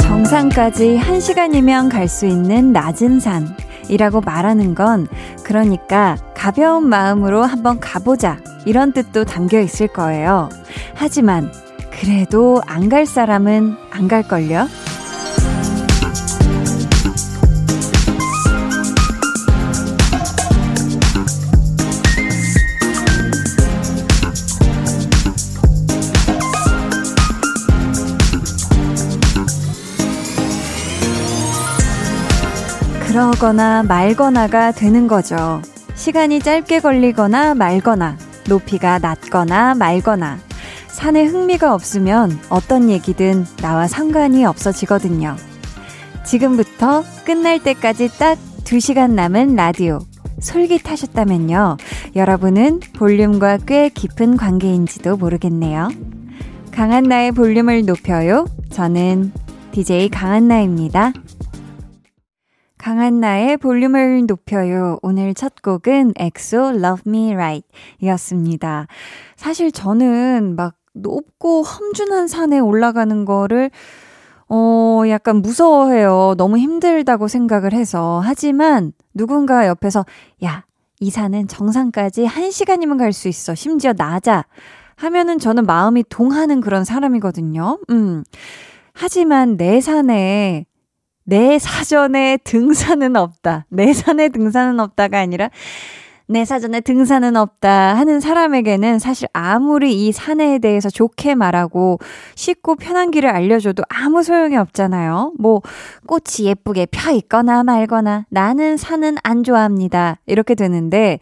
정상까지 1시간이면 갈 수 있는 낮은 산이라고 말하는 건 그러니까 가벼운 마음으로 한번 가보자 이런 뜻도 담겨 있을 거예요. 하지만 그래도 안 갈 사람은 안 갈걸요? 그러거나 말거나가 되는 거죠. 시간이 짧게 걸리거나 말거나, 높이가 낮거나 말거나, 산에 흥미가 없으면 어떤 얘기든 나와 상관이 없어지거든요. 지금부터 끝날 때까지 딱 2시간 남은 라디오. 솔깃하셨다면요. 여러분은 볼륨과 꽤 깊은 관계인지도 모르겠네요. 강한나의 볼륨을 높여요. 저는 DJ 강한나입니다. 강한나의 볼륨을 높여요. 오늘 첫 곡은 엑소 Love Me Right 이었습니다. 사실 저는 막 높고 험준한 산에 올라가는 거를 어, 약간 무서워해요. 너무 힘들다고 생각을 해서. 하지만 누군가 옆에서, 야, 이 산은 정상까지 한 시간이면 갈 수 있어. 심지어 낮아. 하면은 저는 마음이 동하는 그런 사람이거든요. 음. 하지만 내 산에 내 사전에 등산은 없다. 내 산에 등산은 없다가 아니라 내 사전에 등산은 없다 하는 사람에게는 사실 아무리 이 산에 대해서 좋게 말하고 쉽고 편한 길을 알려줘도 아무 소용이 없잖아요. 뭐 꽃이 예쁘게 펴 있거나 말거나 나는 산은 안 좋아합니다. 이렇게 되는데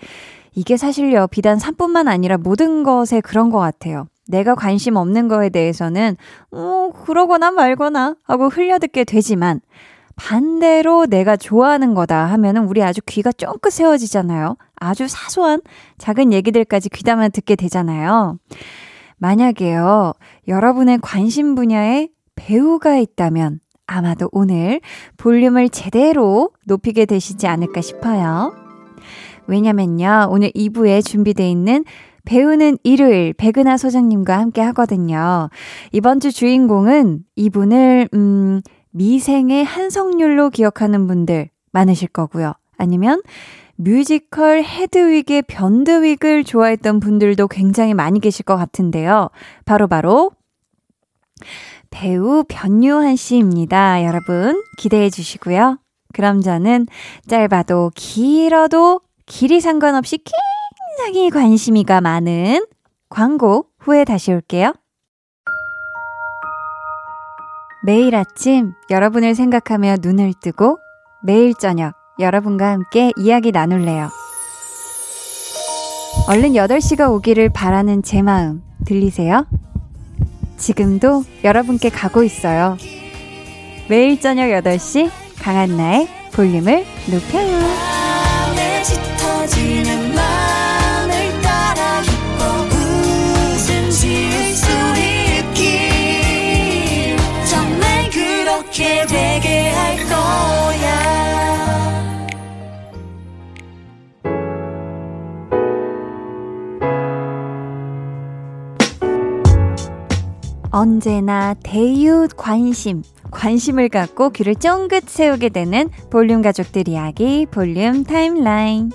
이게 사실요 비단 산뿐만 아니라 모든 것에 그런 것 같아요. 내가 관심 없는 거에 대해서는 어 그러거나 말거나 하고 흘려듣게 되지만 반대로 내가 좋아하는 거다 하면은 우리 아주 귀가 쫑긋 세워지잖아요. 아주 사소한 작은 얘기들까지 귀담아 듣게 되잖아요. 만약에요, 여러분의 관심 분야에 배우가 있다면 아마도 오늘 볼륨을 제대로 높이게 되시지 않을까 싶어요. 왜냐면요, 오늘 2부에 준비되어 있는 배우는 일요일 백은하 소장님과 함께 하거든요. 이번 주 주인공은 이분을, 음, 미생의 한성률로 기억하는 분들 많으실 거고요. 아니면 뮤지컬 헤드윅의 변드윅을 좋아했던 분들도 굉장히 많이 계실 것 같은데요. 바로바로 바로 배우 변유한 씨입니다. 여러분 기대해 주시고요. 그럼 저는 짧아도 길어도 길이 상관없이 굉장히 관심이가 많은 광고 후에 다시 올게요. 매일 아침 여러분을 생각하며 눈을 뜨고 매일 저녁 여러분과 함께 이야기 나눌래요. 얼른 8시가 오기를 바라는 제 마음 들리세요? 지금도 여러분께 가고 있어요. 매일 저녁 8시 강한나의 볼륨을 높여요. 언제나 대유 관심, 관심을 갖고 귀를 쫑긋 세우게 되는 볼륨 가족들 이야기, 볼륨 타임라인.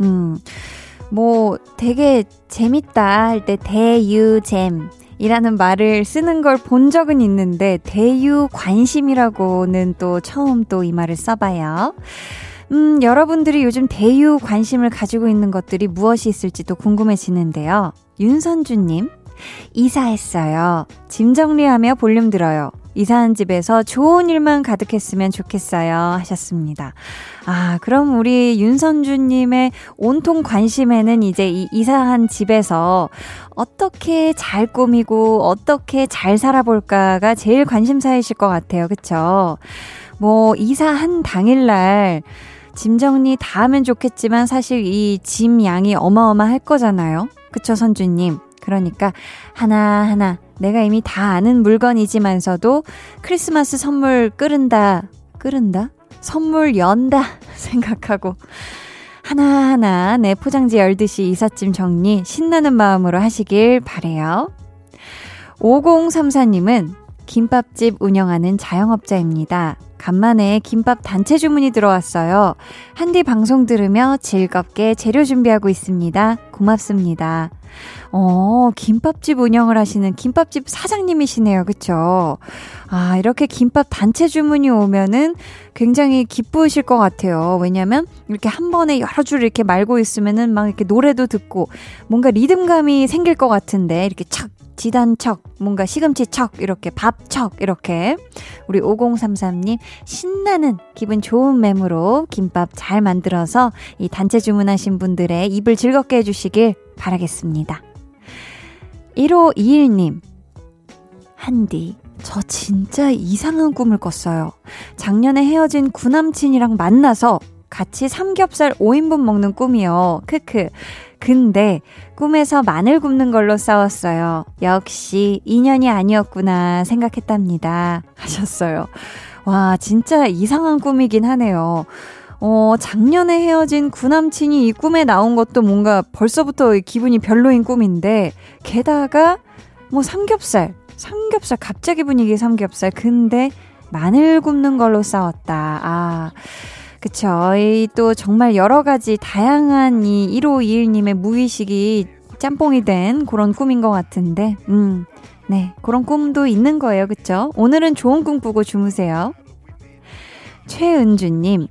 음, 뭐 되게 재밌다 할 때 대유잼 이라는 말을 쓰는 걸 본 적은 있는데 대유 관심이라고는 또 처음 또 이 말을 써봐요. 음, 여러분들이 요즘 대유 관심을 가지고 있는 것들이 무엇이 있을지도 궁금해지는데요. 윤선주님, 이사했어요. 짐 정리하며 볼륨 들어요. 이사한 집에서 좋은 일만 가득했으면 좋겠어요. 하셨습니다. 아, 그럼 우리 윤선주님의 온통 관심에는 이제 이 이사한 집에서 어떻게 잘 꾸미고 어떻게 잘 살아볼까가 제일 관심사이실 것 같아요. 그쵸? 뭐, 이사한 당일날 짐 정리 다 하면 좋겠지만 사실 이 짐 양이 어마어마할 거잖아요. 그쵸, 선주님? 그러니까 하나하나 내가 이미 다 아는 물건이지만서도 크리스마스 선물 끓은다, 끓은다? 선물 연다 생각하고 하나하나 내 포장지 열듯이 이삿짐 정리 신나는 마음으로 하시길 바래요. 5034님은 김밥집 운영하는 자영업자입니다. 간만에 김밥 단체 주문이 들어왔어요. 한디 방송 들으며 즐겁게 재료 준비하고 있습니다. 고맙습니다. 어, 김밥집 운영을 하시는 김밥집 사장님이시네요. 그쵸? 아, 이렇게 김밥 단체 주문이 오면은 굉장히 기쁘실 것 같아요. 왜냐면 이렇게 한 번에 여러 줄 이렇게 말고 있으면은 막 이렇게 노래도 듣고 뭔가 리듬감이 생길 것 같은데 이렇게 착 지단척, 뭔가 시금치척, 이렇게 밥척, 이렇게. 우리 5033님, 신나는 기분 좋은 맴으로 김밥 잘 만들어서 이 단체 주문하신 분들의 입을 즐겁게 해주시길 바라겠습니다. 1521님, 한디, 저 진짜 이상한 꿈을 꿨어요. 작년에 헤어진 구남친이랑 만나서 같이 삼겹살 5인분 먹는 꿈이요. 크크. 근데 꿈에서 마늘 굽는 걸로 싸웠어요. 역시 인연이 아니었구나 생각했답니다. 하셨어요. 와, 진짜 이상한 꿈이긴 하네요. 어, 작년에 헤어진 구남친이 이 꿈에 나온 것도 뭔가 벌써부터 기분이 별로인 꿈인데, 게다가 뭐 삼겹살, 삼겹살, 갑자기 분위기 삼겹살. 근데 마늘 굽는 걸로 싸웠다. 아. 그쵸. 이또 정말 여러 가지 다양한 이 1521님의 무의식이 짬뽕이 된 그런 꿈인 것 같은데, 음, 네. 그런 꿈도 있는 거예요. 그쵸? 오늘은 좋은 꿈 꾸고 주무세요. 최은주님,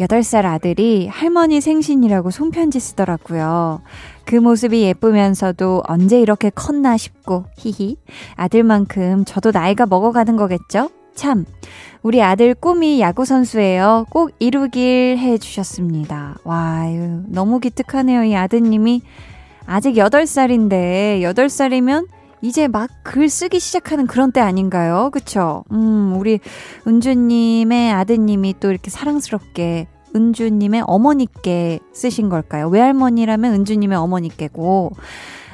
8살 아들이 할머니 생신이라고 손편지 쓰더라고요. 그 모습이 예쁘면서도 언제 이렇게 컸나 싶고, 히히. 아들만큼 저도 나이가 먹어가는 거겠죠? 참, 우리 아들 꿈이 야구선수예요. 꼭 이루길 해 주셨습니다. 와, 너무 기특하네요. 이 아드님이. 아직 8살인데, 8살이면 이제 막 글 쓰기 시작하는 그런 때 아닌가요? 그쵸? 음, 우리 은주님의 아드님이 또 이렇게 사랑스럽게 은주님의 어머니께 쓰신 걸까요? 외할머니라면 은주님의 어머니께고.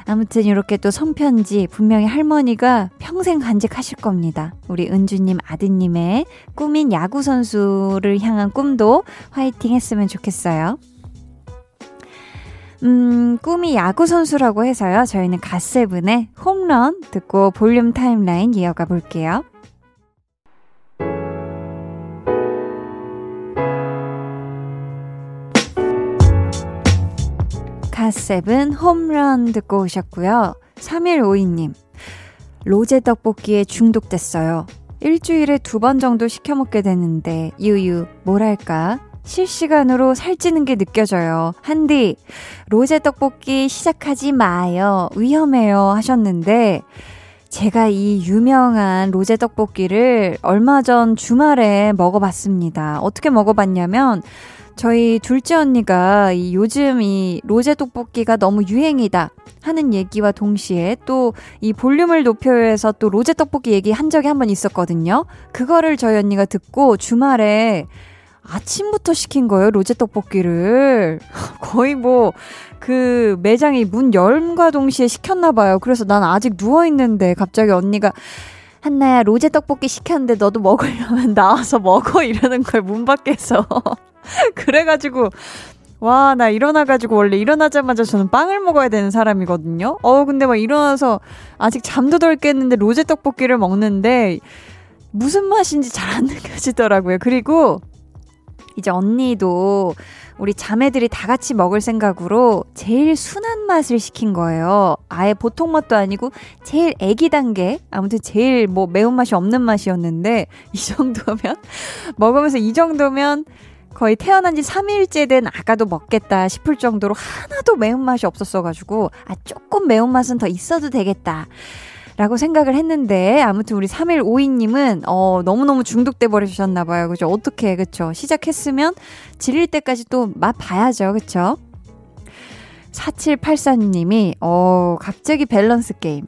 아무튼 이렇게 또 손편지 분명히 할머니가 평생 간직하실 겁니다. 우리 은주님 아드님의 꿈인 야구 선수를 향한 꿈도 화이팅 했으면 좋겠어요. 음, 꿈이 야구 선수라고 해서요. 저희는 갓세븐의 홈런 듣고 볼륨 타임라인 이어가 볼게요. 갓세븐 홈런 듣고 오셨고요. 3152님, 로제 떡볶이에 중독됐어요. 일주일에 두 번 정도 시켜 먹게 되는데, 유유, 뭐랄까. 실시간으로 살찌는 게 느껴져요. 한디, 로제 떡볶이 시작하지 마요. 위험해요. 하셨는데, 제가 이 유명한 로제 떡볶이를 얼마 전 주말에 먹어봤습니다. 어떻게 먹어봤냐면, 저희 둘째 언니가 이 요즘 이 로제 떡볶이가 너무 유행이다 하는 얘기와 동시에 또 이 볼륨을 높여서 또 로제 떡볶이 얘기 한 적이 한 번 있었거든요. 그거를 저희 언니가 듣고 주말에 아침부터 시킨 거예요, 로제 떡볶이를. 거의 뭐, 그 매장이 문 열과 동시에 시켰나 봐요. 그래서 난 아직 누워있는데 갑자기 언니가 한나야, 로제 떡볶이 시켰는데 너도 먹으려면 나와서 먹어. 이러는 거예요, 문 밖에서. 그래가지고, 와, 나 일어나가지고 원래 일어나자마자 저는 빵을 먹어야 되는 사람이거든요. 어, 근데 막 일어나서 아직 잠도 덜 깼는데 로제 떡볶이를 먹는데 무슨 맛인지 잘 안 느껴지더라고요. 그리고 이제 언니도 우리 자매들이 다 같이 먹을 생각으로 제일 순한 맛을 시킨 거예요. 아예 보통 맛도 아니고 제일 애기 단계. 아무튼 제일 뭐 매운맛이 없는 맛이었는데 이 정도면 먹으면서 이 정도면 거의 태어난 지 3일째 된 아가도 먹겠다 싶을 정도로 하나도 매운맛이 없었어가지고, 아, 조금 매운맛은 더 있어도 되겠다. 라고 생각을 했는데, 아무튼 우리 3152님은, 어, 너무너무 중독돼 버리셨나 봐요. 그죠? 어떻게, 그쵸? 시작했으면 질릴 때까지 또 맛 봐야죠. 그쵸? 4784님이, 어, 갑자기 밸런스 게임.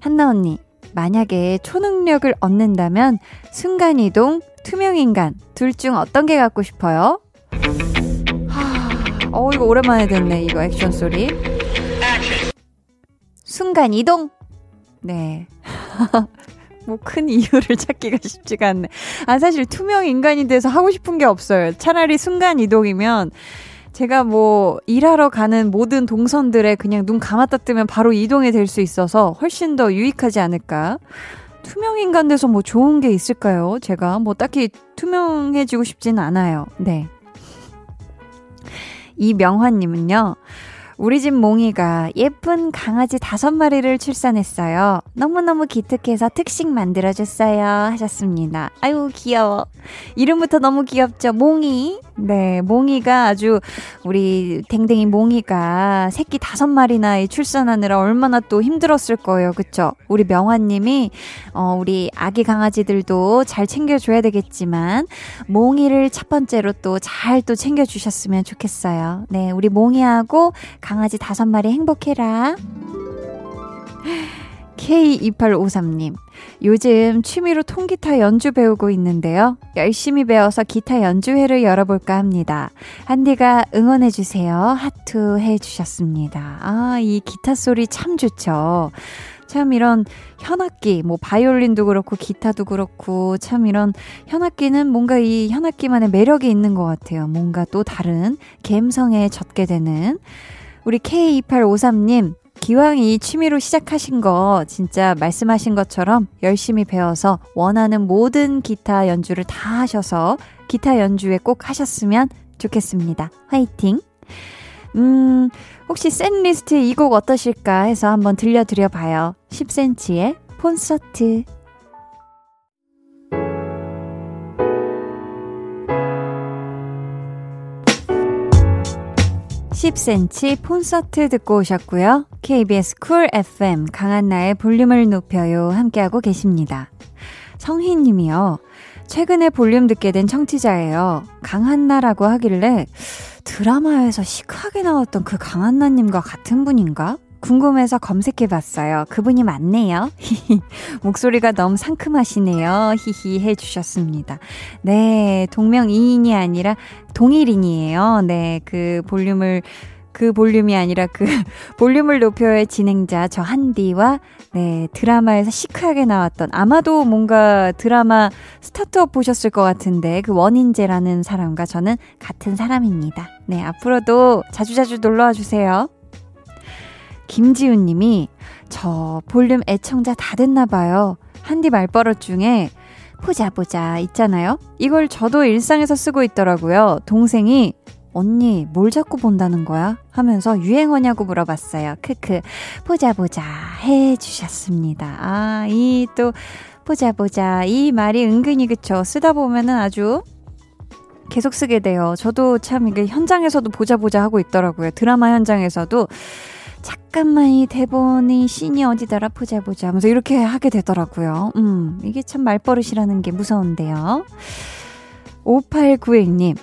한나 언니, 만약에 초능력을 얻는다면 순간이동, 투명인간 둘 중 어떤 게 갖고 싶어요? 하, 어 이거 오랜만에 듣네 이거 액션 소리. 순간 이동. 네. 뭐 큰 이유를 찾기가 쉽지가 않네. 아, 사실 투명 인간이 돼서 하고 싶은 게 없어요. 차라리 순간 이동이면 제가 뭐 일하러 가는 모든 동선들에 그냥 눈 감았다 뜨면 바로 이동이 될 수 있어서 훨씬 더 유익하지 않을까. 투명 인간 돼서 뭐 좋은 게 있을까요? 제가 뭐 딱히 투명해지고 싶진 않아요. 네. 이명환님은요, 우리 집 몽이가 예쁜 강아지 다섯 마리를 출산했어요. 너무너무 기특해서 특식 만들어줬어요. 하셨습니다. 아유, 귀여워. 이름부터 너무 귀엽죠? 몽이. 네, 몽이가 아주 우리 댕댕이 몽이가 새끼 다섯 마리나 출산하느라 얼마나 또 힘들었을 거예요. 그쵸? 우리 명화님이, 어, 우리 아기 강아지들도 잘 챙겨줘야 되겠지만, 몽이를 첫 번째로 또 잘또 챙겨주셨으면 좋겠어요. 네, 우리 몽이하고 강 아지 다섯 마리 행복해라. K2853님, 요즘 취미로 통기타 연주 배우고 있는데요. 열심히 배워서 기타 연주회를 열어볼까 합니다. 한디가 응원해주세요. 하트 해주셨습니다. 아, 이 기타 소리 참 좋죠. 참 이런 현악기, 뭐 바이올린도 그렇고 기타도 그렇고 참 이런 현악기는 뭔가 이 현악기만의 매력이 있는 것 같아요. 뭔가 또 다른 감성에 젖게 되는 우리 K2853님 기왕 이 취미로 시작하신 거 진짜 말씀하신 것처럼 열심히 배워서 원하는 모든 기타 연주를 다 하셔서 기타 연주회 꼭 하셨으면 좋겠습니다. 화이팅! 음, 혹시 센 리스트 이 곡 어떠실까 해서 한번 들려드려 봐요. 10cm의 콘서트. 10cm 콘서트 듣고 오셨고요. KBS 쿨 FM 강한나의 볼륨을 높여요 함께하고 계십니다. 성희님이요. 최근에 볼륨 듣게 된 청취자예요. 강한나라고 하길래 드라마에서 시크하게 나왔던 그 강한나님과 같은 분인가? 궁금해서 검색해 봤어요. 그분이 맞네요. 목소리가 너무 상큼하시네요. 히히 해주셨습니다. 네, 동명이인이 아니라 동일인이에요. 네, 그 볼륨을 그 볼륨이 아니라 그 볼륨을 높여의 진행자 저 한디와 네 드라마에서 시크하게 나왔던 아마도 뭔가 드라마 스타트업 보셨을 것 같은데 그 원인재라는 사람과 저는 같은 사람입니다. 네 앞으로도 자주자주 놀러와 주세요. 김지훈 님이 저 볼륨 애청자 다 됐나 봐요. 한디 말버릇 중에 보자 보자 있잖아요. 이걸 저도 일상에서 쓰고 있더라고요. 동생이 언니 뭘 자꾸 본다는 거야? 하면서 유행어냐고 물어봤어요. 크크 보자 보자 해 주셨습니다. 아, 이 또 보자 보자 이 말이 은근히 그쵸 쓰다 보면은 아주 계속 쓰게 돼요. 저도 참 이게 현장에서도 보자 보자 하고 있더라고요. 드라마 현장에서도 잠깐만 이 대본이 씬이 어디더라 보자 보자 하면서 이렇게 하게 되더라고요. 음, 이게 참 말버릇이라는 게 무서운데요. 5891님,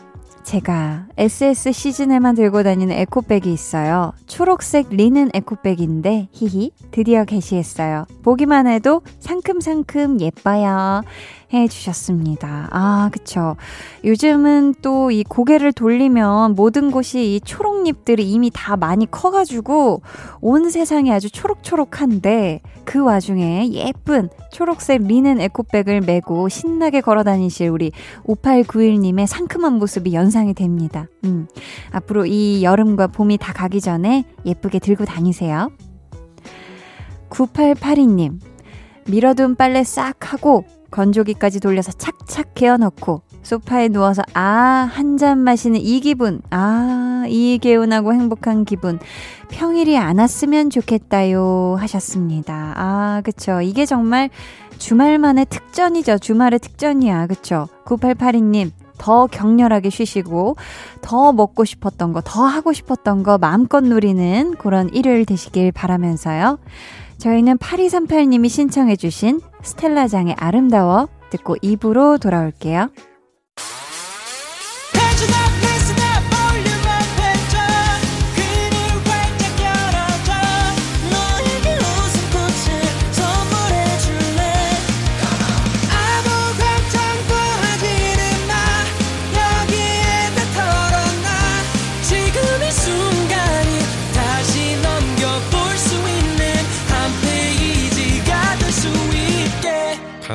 제가 SS 시즌에만 들고 다니는 에코백이 있어요. 초록색 리는 에코백인데, 히히, 드디어 게시했어요. 보기만 해도 상큼상큼 예뻐요. 해 주셨습니다. 아, 그쵸. 요즘은 또 이 고개를 돌리면 모든 곳이 이 초록잎들이 이미 다 많이 커가지고 온 세상이 아주 초록초록한데 그 와중에 예쁜 초록색 리넨 에코백을 메고 신나게 걸어 다니실 우리 5891님의 상큼한 모습이 연상 이 됩니다. 음. 앞으로 이 여름과 봄이 다 가기 전에 예쁘게 들고 다니세요. 9882님, 밀어둔 빨래 싹 하고 건조기까지 돌려서 착착 개어넣고 소파에 누워서 아, 한 잔 마시는 이 기분. 아, 이 개운하고 행복한 기분. 평일이 안 왔으면 좋겠다요. 하셨습니다. 아, 그쵸. 이게 정말 주말만의 특전이죠. 주말의 특전이야. 그쵸. 9882님. 더 격렬하게 쉬시고, 더 먹고 싶었던 거, 더 하고 싶었던 거 마음껏 누리는 그런 일요일 되시길 바라면서요. 저희는 8238님이 신청해주신 스텔라장의 아름다워 듣고 입으로 돌아올게요.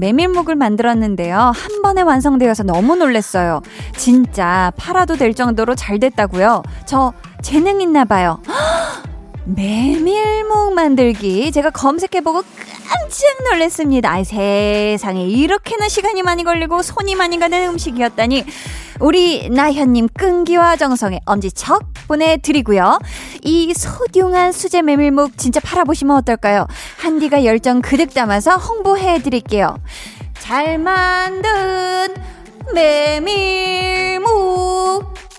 메밀묵을 만들었는데요. 한 번에 완성되어서 너무 놀랐어요. 진짜 팔아도 될 정도로 잘 됐다고요. 저 재능 있나 봐요. 메밀묵 만들기 제가 검색해보고 깜짝 놀랐습니다. 아이 세상에 이렇게나 시간이 많이 걸리고 손이 많이 가는 음식이었다니 우리 나현님 끈기와 정성에 엄지척 보내드리고요. 이 소중한 수제 메밀묵 진짜 팔아보시면 어떨까요? 한디가 열정 그득 담아서 홍보해드릴게요. 잘 만든 메밀묵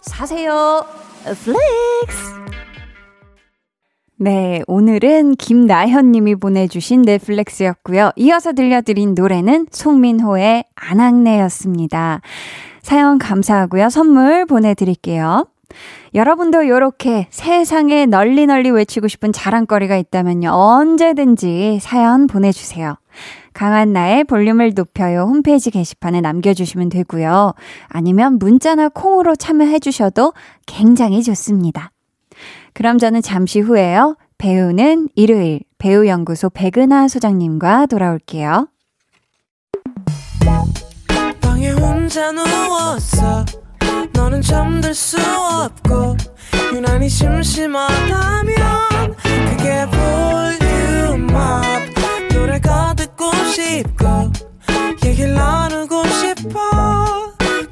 사세요. Flex 네, 오늘은 김나현 님이 보내주신 내 flex였고요. 이어서 들려드린 노래는 송민호의 아낙네였습니다. 사연 감사하고요. 선물 보내드릴게요. 여러분도 이렇게 세상에 널리 널리 외치고 싶은 자랑거리가 있다면요. 언제든지 사연 보내주세요. 강한 나의 볼륨을 높여요 홈페이지 게시판에 남겨주시면 되고요. 아니면 문자나 콩으로 참여해주셔도 굉장히 좋습니다. 그럼 저는 잠시 후에요. 배우는 일요일 배우연구소 백은하 소장님과 돌아올게요.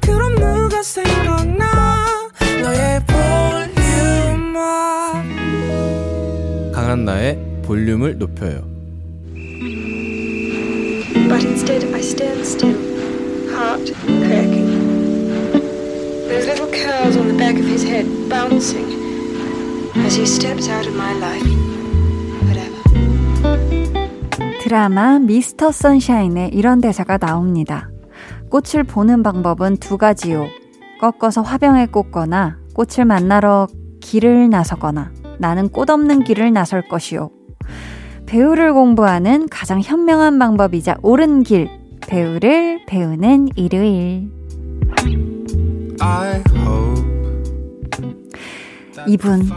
그럼 누가 생각나 너의 강한나의 볼륨을 높여요. But instead I stand still, heart cracking. Those little curls on the back of his head bouncing as he steps out of my life. Whatever. 드라마 미스터 선샤인에 이런 대사가 나옵니다. 꽃을 보는 방법은 두 가지요. 꺾어서 화병에 꽂거나 꽃을 만나러 길을 나서거나 나는 꽃 없는 길을 나설 것이요. 배우를 공부하는 가장 현명한 방법이자 옳은 길. 배우를 배우는 일요일. 이분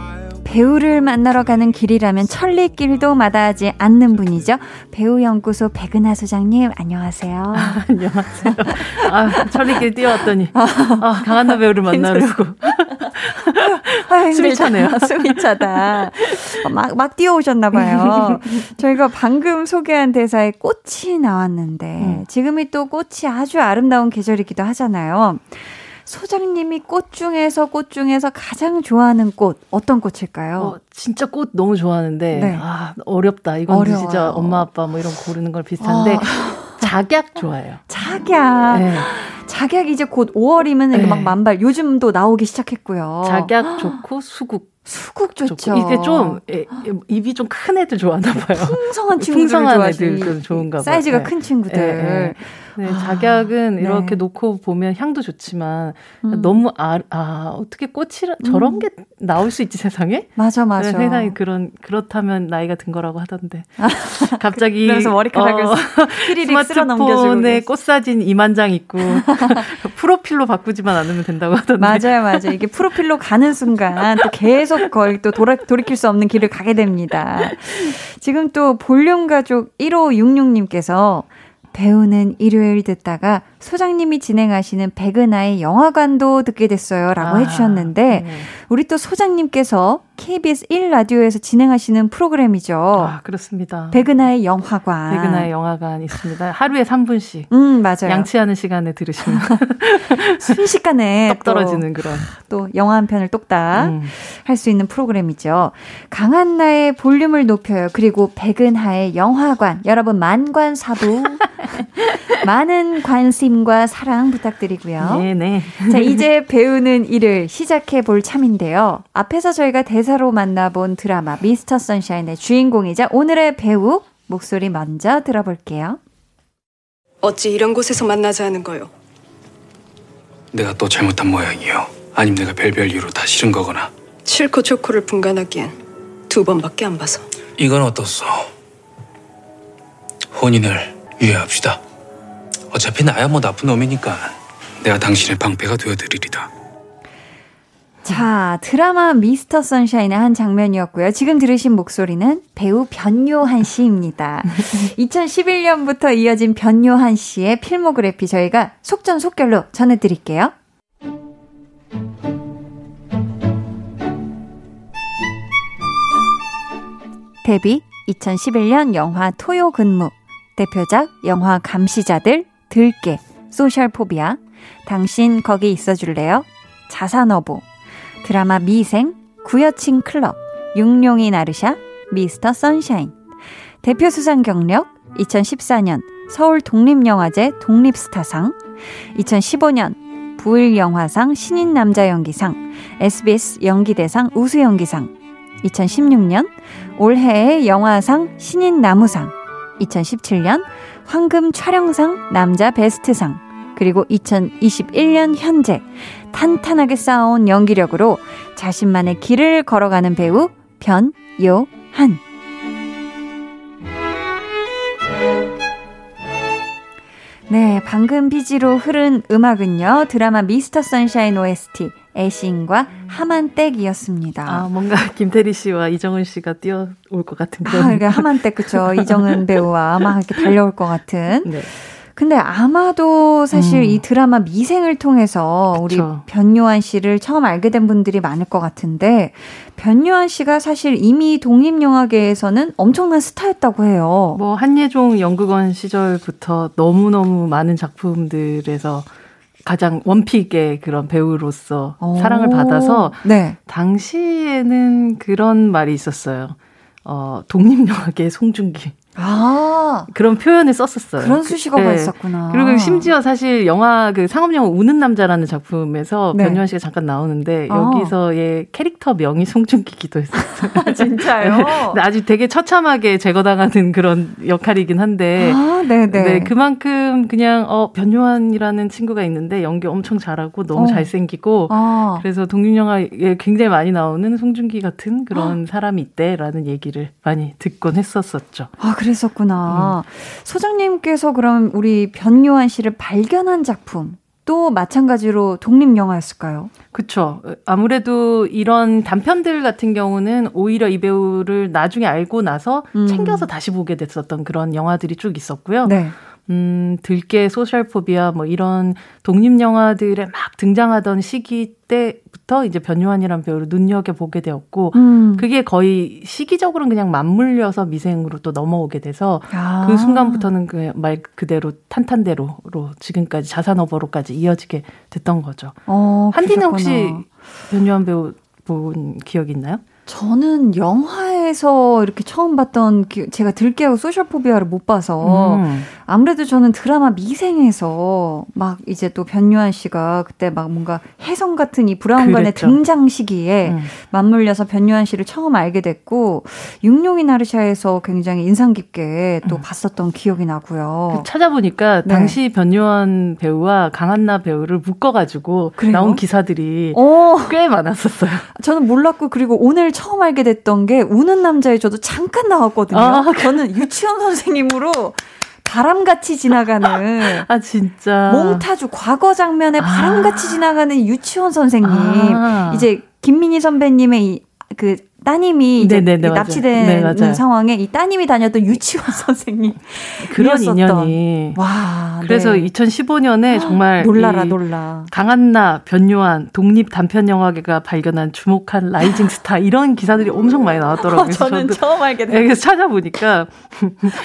배우를 만나러 가는 길이라면 천리길도 마다하지 않는 분이죠. 배우연구소 백은하 소장님, 안녕하세요. 아, 안녕하세요. 아, 천리길 뛰어왔더니, 아, 강한나 배우를 만나려고. 아, 숨이 차네요. 숨이 차다. 막, 막 뛰어오셨나봐요. 저희가 방금 소개한 대사에 꽃이 나왔는데, 음. 지금이 또 꽃이 아주 아름다운 계절이기도 하잖아요. 소장님이 꽃 중에서 꽃 중에서 가장 좋아하는 꽃 어떤 꽃일까요? 어, 진짜 꽃 너무 좋아하는데 네. 아 어렵다. 이건 어려워요. 진짜 엄마 아빠 뭐 이런 고르는 걸 비슷한데 아. 작약 좋아해요. 작약. 네. 작약 이제 곧 5월이면 네. 막 만발 요즘도 나오기 시작했고요. 작약 좋고 수국 수국 좋죠. 이게 좀 예, 입이 좀 큰 애들 좋아하나 봐요. 풍성한 친구들 풍성한 애들 좋은가 봐요. 사이즈가 네. 큰 친구들. 네, 네, 아, 작약은 네. 이렇게 놓고 보면 향도 좋지만 음. 너무 아, 아 어떻게 꽃이 저런 음. 게 나올 수 있지 세상에? 맞아 맞아. 네, 세상에 그런 그렇다면 나이가 든 거라고 하던데 갑자기 그래서 머리카락을 어, 스마트폰에 꽃 사진 2만 장 있고 프로필로 바꾸지만 않으면 된다고 하던데. 맞아요 맞아요. 이게 프로필로 가는 순간 또 계속 거의 또 돌아, 돌이킬 수 없는 길을 가게 됩니다. 지금 또 볼륨 가족 1566님께서 배우는 일요일 듣다가 소장님이 진행하시는 백은하의 영화관도 듣게 됐어요. 라고 아, 해주셨는데, 네. 우리 또 소장님께서 KBS 1라디오에서 진행하시는 프로그램이죠. 아, 그렇습니다. 백은하의 영화관. 백은하의 영화관 있습니다. 하루에 3분씩. 음, 맞아요. 양치하는 시간에 들으시면. 순식간에. 떡 떨어지는 또, 그런. 또 영화 한 편을 똑딱 음. 할수 있는 프로그램이죠. 강한 나의 볼륨을 높여요. 그리고 백은하의 영화관. 여러분, 만관사부. 많은 관심과 사랑 부탁드리고요. 네네. 자, 이제 배우는 일을 시작해 볼 참인데요. 앞에서 저희가 대사로 만나본 드라마 미스터 선샤인의 주인공이자 오늘의 배우 목소리 먼저 들어볼게요. 어찌 이런 곳에서 만나자 하는 거요? 내가 또 잘못한 모양이요. 아니면 내가 별별 이유로 다 싫은 거거나. 싫고 좋고를 분간하기엔 두 번밖에 안 봐서. 이건 어떻소? 혼인을 유예합시다. 어차피 나야 뭐 나쁜 놈이니까 내가 당신의 방패가 되어드리리다. 자, 드라마 미스터 선샤인의 한 장면이었고요. 지금 들으신 목소리는 배우 변요한 씨입니다. 2011년부터 이어진 변요한 씨의 필모그래피 저희가 속전속결로 전해드릴게요. 데뷔 2011년 영화 토요 근무 대표작 영화 감시자들 들깨 소셜포비아. 당신 거기 있어줄래요? 자산어보 드라마 미생 구여친 클럽 육룡이 나르샤 미스터 선샤인. 대표 수상 경력 2014년 서울 독립영화제 독립스타상. 2015년 부일영화상 신인 남자 연기상 SBS 연기대상 우수연기상. 2016년 올해의 영화상 신인 나무상, 2017년 황금 촬영상 남자 베스트상, 그리고 2021년 현재 탄탄하게 쌓아온 연기력으로 자신만의 길을 걸어가는 배우 변요한. 네, 방금 비지로 흐른 음악은요, 드라마 미스터 선샤인 OST, 애신과 하만댁이었습니다. 아, 뭔가 김태리 씨와 이정은 씨가 뛰어올 것 같은 그런. 아, 그러니까 하만댁, 그쵸. 이정은 배우와 아마 이렇게 달려올 것 같은. 네. 근데 아마도 사실 음. 이 드라마 미생을 통해서 우리 변요한 씨를 처음 알게 된 분들이 많을 것 같은데 변요한 씨가 사실 이미 독립 영화계에서는 엄청난 스타였다고 해요. 뭐 한예종 연극원 시절부터 너무너무 많은 작품들에서 가장 원픽의 그런 배우로서 오. 사랑을 받아서 네. 당시에는 그런 말이 있었어요. 어, 독립영화계 송중기. 아. 그런 표현을 썼었어요. 그런 그, 수식어가 네. 있었구나. 그리고 심지어 사실 영화 그 상업영화 우는 남자라는 작품에서 네. 변요한 씨가 잠깐 나오는데 아. 여기서의 캐릭터 명이 송중기기도 했었어요. 아, 진짜요? 네. 아주 되게 처참하게 제거당하는 그런 역할이긴 한데. 아, 네네. 네, 그만큼 그냥 어 변요한이라는 친구가 있는데 연기 엄청 잘하고 너무 어. 잘생기고 아. 그래서 독립영화에 굉장히 많이 나오는 송중기 같은 그런 아. 사람이 있대라는 얘기를 많이 듣곤 했었었죠. 아, 그랬었구나. 음. 소장님께서 그럼 우리 변요한 씨를 발견한 작품 또 마찬가지로 독립 영화였을까요? 그렇죠. 아무래도 이런 단편들 같은 경우는 오히려 이 배우를 나중에 알고 나서 음. 챙겨서 다시 보게 됐었던 그런 영화들이 쭉 있었고요. 네. 음, 들깨 소셜포비아 뭐 이런 독립 영화들에 막 등장하던 시기 때부터 이제 변요한이란 배우를 눈여겨 보게 되었고 음. 그게 거의 시기적으로는 그냥 맞물려서 미생으로 또 넘어오게 돼서 아. 그 순간부터는 그 말 그대로 탄탄대로로 지금까지 자산어버로까지 이어지게 됐던 거죠. 어, 한디는 혹시 변요한 배우 본 기억 있나요? 저는 영화에서 이렇게 처음 봤던 제가 들깨하고 소셜포비아를 못 봐서 음. 아무래도 저는 드라마 미생에서 막 이제 또 변요한 씨가 그때 막 뭔가 혜성 같은 이 브라운관의 등장 시기에 음. 맞물려서 변요한 씨를 처음 알게 됐고 육룡이 나르샤에서 굉장히 인상 깊게 또 음. 봤었던 기억이 나고요. 그 찾아보니까 네. 당시 변요한 배우와 강한나 배우를 묶어가지고 그래요? 나온 기사들이 오. 꽤 많았었어요. 저는 몰랐고 그리고 오늘 처음 알게 됐던 게 우는 남자에 저도 잠깐 나왔거든요. 아, 저는 유치원 선생님으로 바람같이 지나가는 아 진짜 몽타주 과거 장면에 아. 바람같이 지나가는 유치원 선생님 아. 이제 김민희 선배님의 그 따님이 이제 네네네, 납치되는 네, 상황에 이 따님이 다녔던 유치원 선생님 그런 인연이 와 그래서 네. 2015년에 정말 놀라라 놀라 강한나 변요한 독립 단편 영화계가 발견한 주목한 rising 스타 이런 기사들이 엄청 많이 나왔더라고요. 어, 저는 처음 알게 됐어요. 그래서 찾아보니까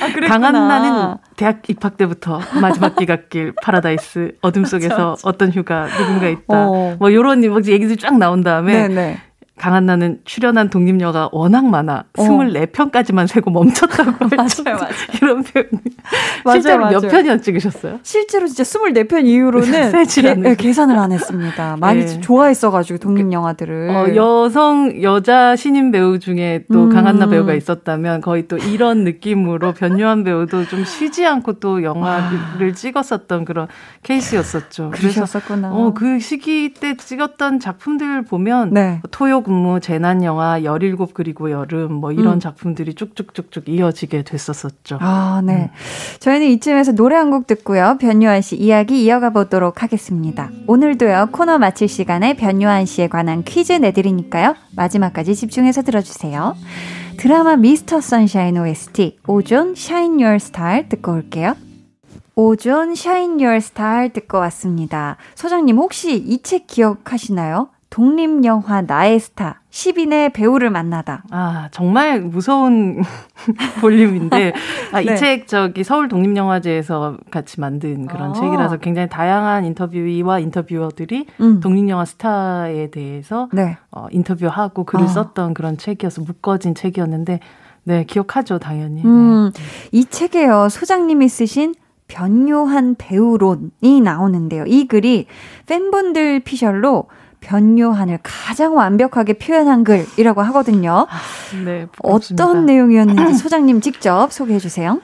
아, 강한나는 대학 입학 때부터 마지막 기갓길 파라다이스 어둠 속에서 어떤 휴가 누군가 있다 어. 뭐 이런 얘기들이 쫙 나온 다음에 네네. 강한나는 출연한 독립영화가 워낙 많아 어. 24편까지만 세고 멈췄다고 맞아요, 맞아요. 이런 표현. 실제로 맞아요, 몇 맞아요. 편이나 찍으셨어요? 실제로 진짜 24편 이후로는 게, 네, 계산을 안 했습니다. 많이 네. 좋아했어가지고 독립영화들을. 어, 여성 여자 신인 배우 중에 또 음. 강한나 배우가 있었다면 거의 또 이런 느낌으로 변요한 배우도 좀 쉬지 않고 또 영화를 아. 찍었었던 그런 케이스였었죠. 그러셨었구나. 어, 그 시기 때 찍었던 작품들 보면 네. 토요 근무, 재난 영화, 17 그리고 여름 뭐 이런 음. 작품들이 쭉쭉쭉쭉 이어지게 됐었었죠. 아, 네. 음. 저희는 이쯤에서 노래 한 곡 듣고요. 변요한 씨 이야기 이어가 보도록 하겠습니다. 오늘도요. 코너 마칠 시간에 변요한 씨에 관한 퀴즈 내드리니까요. 마지막까지 집중해서 들어주세요. 드라마 미스터 선샤인 OST 오존 Shine Your Star 듣고 올게요. 오존 Shine Your Star 듣고 왔습니다. 소장님 혹시 이 책 기억하시나요? 독립영화 나의 스타 10인의 배우를 만나다. 아, 정말 무서운 볼륨인데, 아, 네. 이책 저기 서울 독립영화제에서 같이 만든 그런 아. 책이라서 굉장히 다양한 인터뷰이와 인터뷰어들이 음. 독립영화 스타에 대해서 네. 어, 인터뷰하고 글을 아. 썼던 그런 책이어서 묶어진 책이었는데, 네, 기억하죠, 당연히. 음, 네. 이 책에요, 소장님이 쓰신 변요한 배우론이 나오는데요. 이 글이 팬분들 피셜로 변요한을 가장 완벽하게 표현한 글이라고 하거든요. 아, 네, 부럽습니다. 어떤 내용이었는지 소장님 직접 소개해 주세요.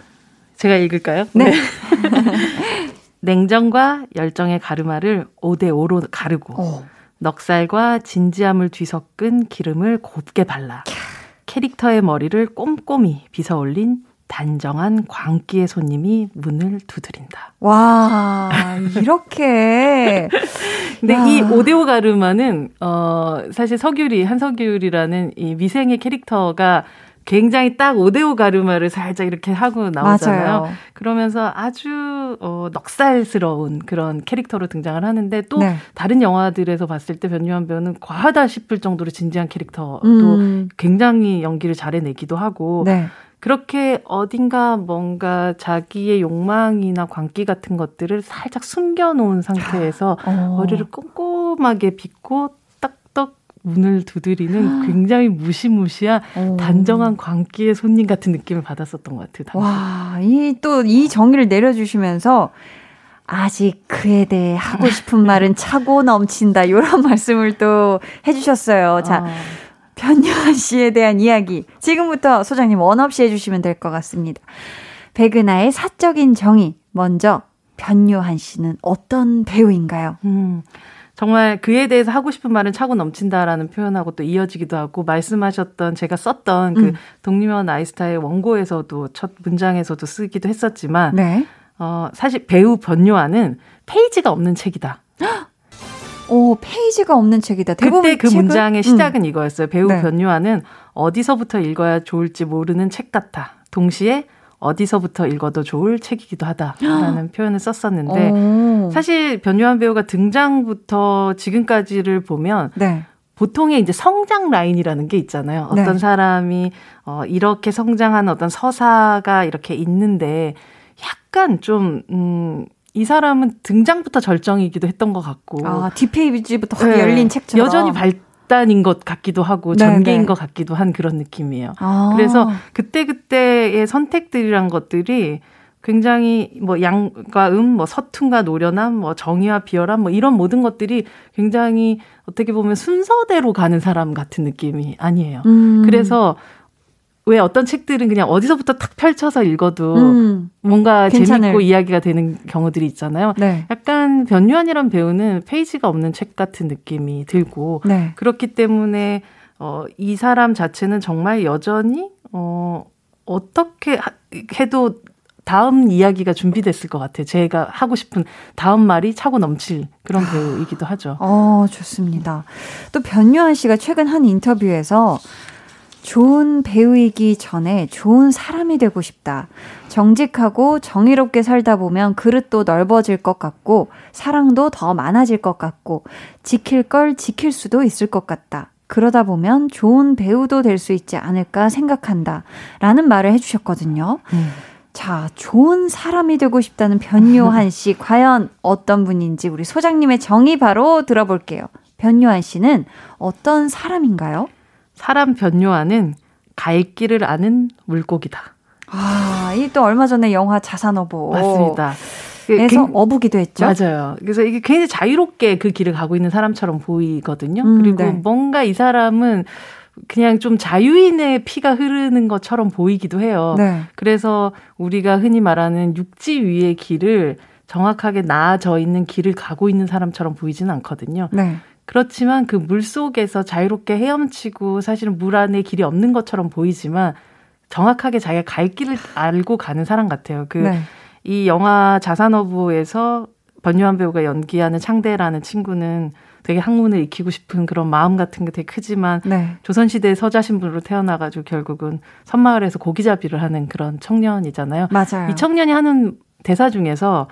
제가 읽을까요? 네. 네. 냉정과 열정의 가르마를 5대5로 가르고 오. 넉살과 진지함을 뒤섞은 기름을 곱게 발라 캐릭터의 머리를 꼼꼼히 빗어 올린 단정한 광기의 손님이 문을 두드린다. 와, 이렇게. 근데 야. 이 오데오 가르마는, 어, 사실 서규리, 한서규리라는 이 미생의 캐릭터가 굉장히 딱 오데오 가르마를 살짝 이렇게 하고 나오잖아요. 맞아요. 그러면서 아주 어, 넉살스러운 그런 캐릭터로 등장을 하는데 또 네. 다른 영화들에서 봤을 때 변유한 배우는 과하다 싶을 정도로 진지한 캐릭터도 음. 굉장히 연기를 잘해내기도 하고 네. 그렇게 어딘가 뭔가 자기의 욕망이나 광기 같은 것들을 살짝 숨겨놓은 상태에서 어. 머리를 꼼꼼하게 빗고 딱딱 문을 두드리는 굉장히 무시무시한 어. 단정한 광기의 손님 같은 느낌을 받았었던 것 같아요. 와, 이 또이 정의를 내려주시면서 아직 그에 대해 하고 싶은 말은 차고 넘친다. 이런 말씀을 또 해주셨어요. 자. 어. 변요한 씨에 대한 이야기 지금부터 소장님 원 없이 해주시면 될 것 같습니다. 백은하의 사적인 정의 먼저 변요한 씨는 어떤 배우인가요? 음, 정말 그에 대해서 하고 싶은 말은 차고 넘친다라는 표현하고 또 이어지기도 하고 말씀하셨던 제가 썼던 그 음. 독립원 아이스타의 원고에서도 첫 문장에서도 쓰기도 했었지만 네. 어, 사실 배우 변요한은 페이지가 없는 책이다. 오, 페이지가 없는 책이다. 그때 그 책은? 문장의 시작은 음. 이거였어요. 배우 네. 변유아는 어디서부터 읽어야 좋을지 모르는 책 같아. 동시에 어디서부터 읽어도 좋을 책이기도 하다라는 표현을 썼었는데 오. 사실 변유한 배우가 등장부터 지금까지를 보면 네. 보통의 이제 성장 라인이라는 게 있잖아요. 어떤 네. 사람이 어 이렇게 성장한 어떤 서사가 이렇게 있는데 약간 좀 음, 이 사람은 등장부터 절정이기도 했던 것 같고. 아, 뒷페이지부터 확 네. 열린 책처럼. 여전히 발 단인 것 같기도 하고, 네, 전개인 네. 것 같기도 한 그런 느낌이에요. 아. 그래서 그때 그때의 선택들이란 것들이 굉장히 뭐 양과 음, 뭐 서툰과 노련함, 뭐 정의와 비열함, 뭐 이런 모든 것들이 굉장히 어떻게 보면 순서대로 가는 사람 같은 느낌이 아니에요. 음. 그래서 왜 어떤 책들은 그냥 어디서부터 탁 펼쳐서 읽어도 음, 뭔가 괜찮을. 재밌고 이야기가 되는 경우들이 있잖아요. 네. 약간 변유한이란 배우는 페이지가 없는 책 같은 느낌이 들고 네. 그렇기 때문에 어, 이 사람 자체는 정말 여전히 어, 어떻게 해도 다음 이야기가 준비됐을 것 같아요. 제가 하고 싶은 다음 말이 차고 넘칠 그런 아. 배우이기도 하죠. 어, 좋습니다. 또 변유한 씨가 최근 한 인터뷰에서 좋은 배우이기 전에 좋은 사람이 되고 싶다. 정직하고 정의롭게 살다 보면 그릇도 넓어질 것 같고, 사랑도 더 많아질 것 같고, 지킬 걸 지킬 수도 있을 것 같다. 그러다 보면 좋은 배우도 될 수 있지 않을까 생각한다. 라는 말을 해주셨거든요. 음. 자, 좋은 사람이 되고 싶다는 변요한 씨, 과연 어떤 분인지 우리 소장님의 정의 바로 들어볼게요. 변요한 씨는 어떤 사람인가요? 사람 변요한은 갈 길을 아는 물고기다. 아, 이 또 얼마 전에 영화 자산어보. 맞습니다. 에서 어부기도 했죠. 맞아요. 그래서 이게 굉장히 자유롭게 그 길을 가고 있는 사람처럼 보이거든요. 음, 그리고 네. 뭔가 이 사람은 그냥 좀 자유인의 피가 흐르는 것처럼 보이기도 해요. 네. 그래서 우리가 흔히 말하는 육지 위의 길을 정확하게 나아져 있는 길을 가고 있는 사람처럼 보이지는 않거든요. 네. 그렇지만 그 물 속에서 자유롭게 헤엄치고 사실은 물 안에 길이 없는 것처럼 보이지만 정확하게 자기가 갈 길을 알고 가는 사람 같아요. 그, 네. 이 영화 자산어부에서 변요한 배우가 연기하는 창대라는 친구는 되게 학문을 익히고 싶은 그런 마음 같은 게 되게 크지만 네. 조선시대 서자 신분으로 태어나가지고 결국은 섬마을에서 고기잡이를 하는 그런 청년이잖아요. 맞아요. 이 청년이 하는 대사 중에서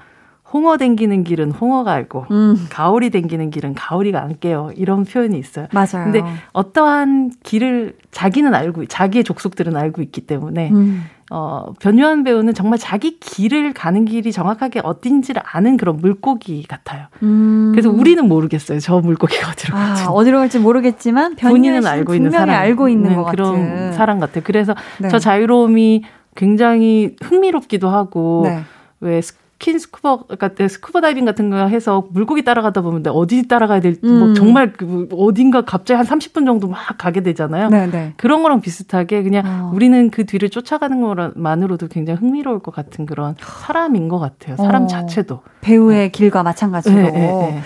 홍어 댕기는 길은 홍어가 알고 음. 가오리 댕기는 길은 가오리가 안 깨요. 이런 표현이 있어요. 맞아요. 근데 어떠한 길을 자기는 알고 자기의 족속들은 알고 있기 때문에 음. 어, 변요한 배우는 정말 자기 길을 가는 길이 정확하게 어딘지를 아는 그런 물고기 같아요. 음. 그래서 우리는 모르겠어요. 저 물고기가 어디로 아, 갈지. 아, 어디로 갈지 모르겠지만 본인은 알고 있는 사람 알고 있는 것 그런 같은. 사람 같아요. 그래서 네. 저 자유로움이 굉장히 흥미롭기도 하고 네. 왜 스킨 스쿠버 그러니까 스쿠버 다이빙 같은 거 해서 물고기 따라가다 보면 어디 따라가야 될지 뭐 음. 뭐 정말 그 어딘가 갑자기 한 30분 정도 막 가게 되잖아요. 네네. 네. 그런 거랑 비슷하게 그냥 어. 우리는 그 뒤를 쫓아가는 것만으로도 굉장히 흥미로울 것 같은 그런 사람인 것 같아요. 사람 어. 자체도 배우의 네. 길과 마찬가지로. 네, 네, 네.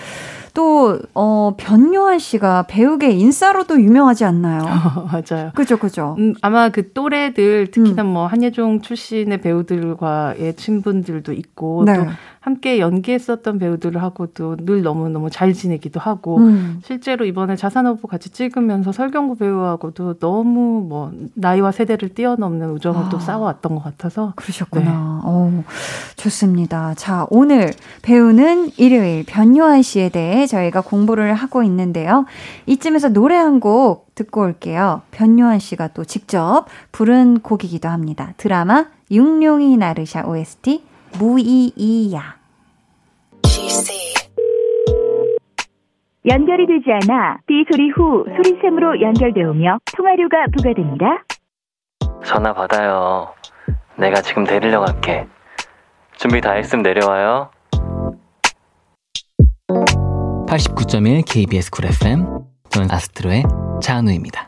또, 어, 변요한 씨가 배우계 인싸로도 유명하지 않나요? 어, 맞아요. 그죠, 그죠. 음, 아마 그 또래들, 특히나 음. 뭐 한예종 출신의 배우들과의 친분들도 있고, 네. 또 함께 연기했었던 배우들하고도 늘 너무너무 잘 지내기도 하고 음. 실제로 이번에 자산오브 같이 찍으면서 설경구 배우하고도 너무 뭐 나이와 세대를 뛰어넘는 우정을 아. 또 쌓아왔던 것 같아서 그러셨구나. 네. 오, 좋습니다. 자 오늘 배우는 일요일 변요한 씨에 대해 저희가 공부를 하고 있는데요. 이쯤에서 노래 한 곡 듣고 올게요. 변요한 씨가 또 직접 부른 곡이기도 합니다. 드라마 육룡이 나르샤 OST 무이이야. 연결이 되지 않아 비 소리 후 소리샘으로 연결되오며 통화료가 부과됩니다. 전화 받아요. 내가 지금 데리러 갈게. 준비 다 했으면 내려와요. 89.1 KBS 쿨 FM 저는 아스트로의 장우입니다.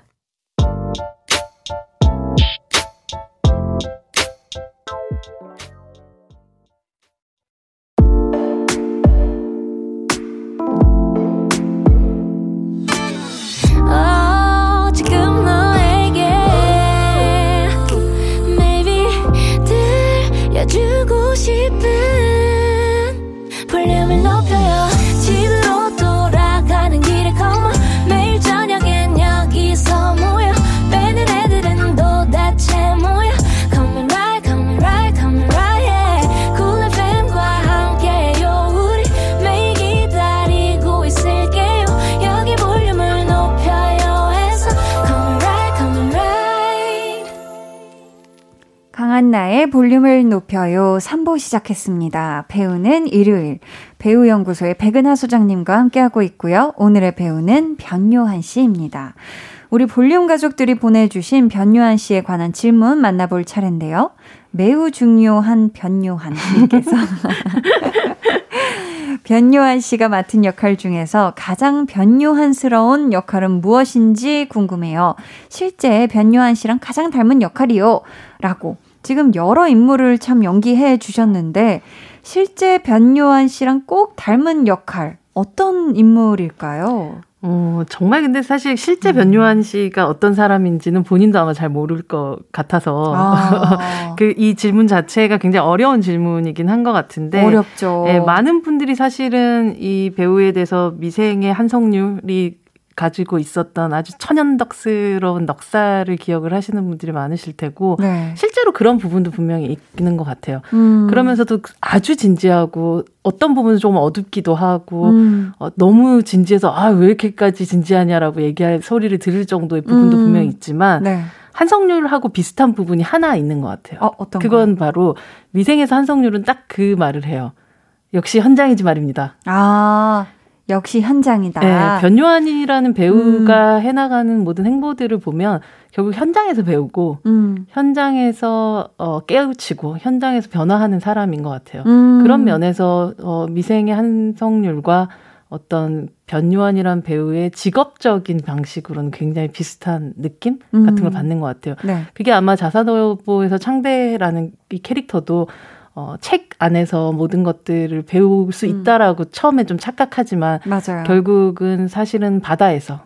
볼륨을 높여요 3부 시작했습니다. 배우는 일요일 배우연구소의 백은하 소장님과 함께하고 있고요. 오늘의 배우는 변요한 씨입니다. 우리 볼륨 가족들이 보내주신 변요한 씨에 관한 질문 만나볼 차례인데요. 매우 중요한 변요한 님께서 변요한 씨가 맡은 역할 중에서 가장 변요한스러운 역할은 무엇인지 궁금해요. 실제 변요한 씨랑 가장 닮은 역할이요. 라고 지금 여러 인물을 참 연기해 주셨는데 실제 변요한 씨랑 꼭 닮은 역할 어떤 인물일까요? 어, 정말 근데 사실 실제 음. 변요한 씨가 어떤 사람인지는 본인도 아마 잘 모를 것 같아서 아. 그이 질문 자체가 굉장히 어려운 질문이긴 한 것 같은데 어렵죠. 네, 많은 분들이 사실은 이 배우에 대해서 미생의 한성률이 가지고 있었던 아주 천연덕스러운 넉살을 기억을 하시는 분들이 많으실 테고 네. 실제로 그런 부분도 분명히 있는 것 같아요. 음. 그러면서도 아주 진지하고 어떤 부분은 좀 어둡기도 하고 음. 어, 너무 진지해서 아 왜 이렇게까지 진지하냐라고 얘기할 소리를 들을 정도의 부분도 음. 분명히 있지만 네. 한성률하고 비슷한 부분이 하나 있는 것 같아요. 어, 어떤 그건 바로 위생에서 한성률은 딱 그 말을 해요. 역시 현장이지 말입니다. 아 역시 현장이다. 네, 변요한이라는 배우가 음. 해나가는 모든 행보들을 보면 결국 현장에서 배우고 음. 현장에서 어, 깨우치고 현장에서 변화하는 사람인 것 같아요. 음. 그런 면에서 어, 미생의 한성률과 어떤 변요한이란 배우의 직업적인 방식으로는 굉장히 비슷한 느낌 같은 걸 음. 받는 것 같아요. 네. 그게 아마 자사도보에서 창대라는 이 캐릭터도 어, 책 안에서 모든 것들을 배울 수 음. 있다라고 음. 처음에 좀 착각하지만 맞아요. 결국은 사실은 바다에서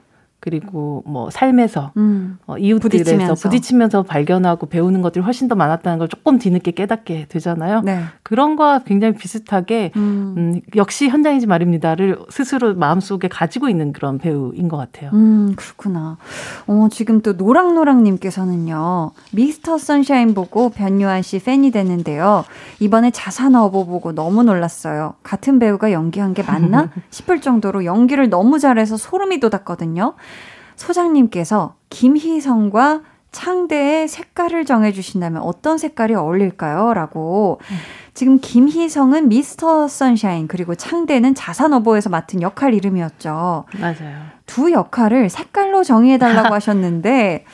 그리고 뭐 삶에서 음. 어, 이웃들에서 부딪히면서. 발견하고 배우는 것들이 훨씬 더 많았다는 걸 조금 뒤늦게 깨닫게 되잖아요. 네. 그런 거와 굉장히 비슷하게 음. 음, 역시 현장이지 말입니다를 스스로 마음속에 가지고 있는 그런 배우인 것 같아요. 음 그렇구나. 어, 지금 또 노랑노랑님께서는요 미스터 선샤인 보고 변요한 씨 팬이 됐는데요. 이번에 자산 어보 보고 너무 놀랐어요. 같은 배우가 연기한 게 맞나 싶을 정도로 연기를 너무 잘해서 소름이 돋았거든요. 소장님께서 김희성과 창대의 색깔을 정해주신다면 어떤 색깔이 어울릴까요? 라고. 음. 지금 김희성은 미스터 선샤인, 그리고 창대는 자산어보에서 맡은 역할 이름이었죠. 맞아요. 두 역할을 색깔로 정의해달라고 하셨는데,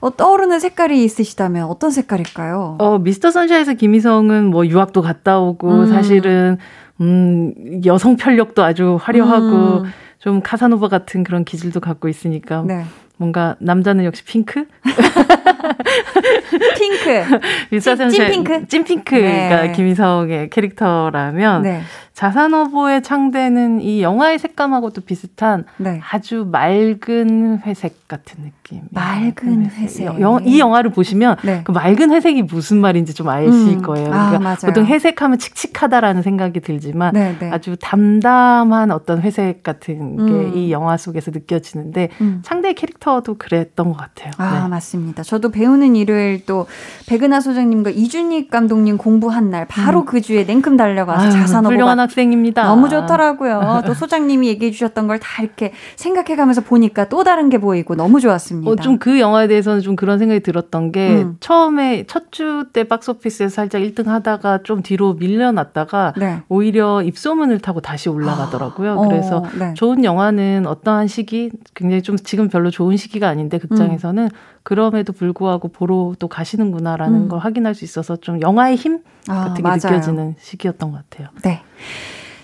어, 떠오르는 색깔이 있으시다면 어떤 색깔일까요? 어, 미스터 선샤인에서 김희성은 뭐 유학도 갔다 오고, 음. 사실은, 음, 여성 편력도 아주 화려하고, 음. 좀 카사노바 같은 그런 기질도 갖고 있으니까 네. 뭔가 남자는 역시 핑크? 핑크. 찐, 찐핑크? 찐핑크가 네. 김희성의 캐릭터라면 네. 자산어보의 창대는 이 영화의 색감하고도 비슷한 네. 아주 맑은 회색 같은 느낌. 맑은 회색. 영, 이 영화를 보시면 네. 그 맑은 회색이 무슨 말인지 좀 아실 음. 거예요. 아, 그러니까 아, 보통 회색하면 칙칙하다라는 생각이 들지만 네, 네. 아주 담담한 어떤 회색 같은 게이 음. 영화 속에서 느껴지는데 음. 창대 캐릭터 도 그랬던 것 같아요. 아 네. 맞습니다. 저도 배우는 일을 또 백은하 소장님과 이준익 감독님 공부한 날 바로 음. 그 주에 냉큼 달려가서 자산어보가 학생입니다. 너무 좋더라고요. 또 소장님이 얘기해 주셨던 걸 다 이렇게 생각해 가면서 보니까 또 다른 게 보이고 너무 좋았습니다. 어, 좀 그 영화에 대해서는 좀 그런 생각이 들었던 게 음. 처음에 첫 주 때 박스오피스에서 살짝 1등 하다가 좀 뒤로 밀려났다가 네. 오히려 입소문을 타고 다시 올라가더라고요. 아, 그래서 어, 네. 좋은 영화는 어떠한 시기 굉장히 좀 지금 별로 좋은 시기가 아닌데 극장에서는 음. 그럼에도 불구하고 보러 또 가시는구나라는 음. 걸 확인할 수 있어서 좀 영화의 힘 아, 같은 게 맞아요. 느껴지는 시기였던 것 같아요. 네.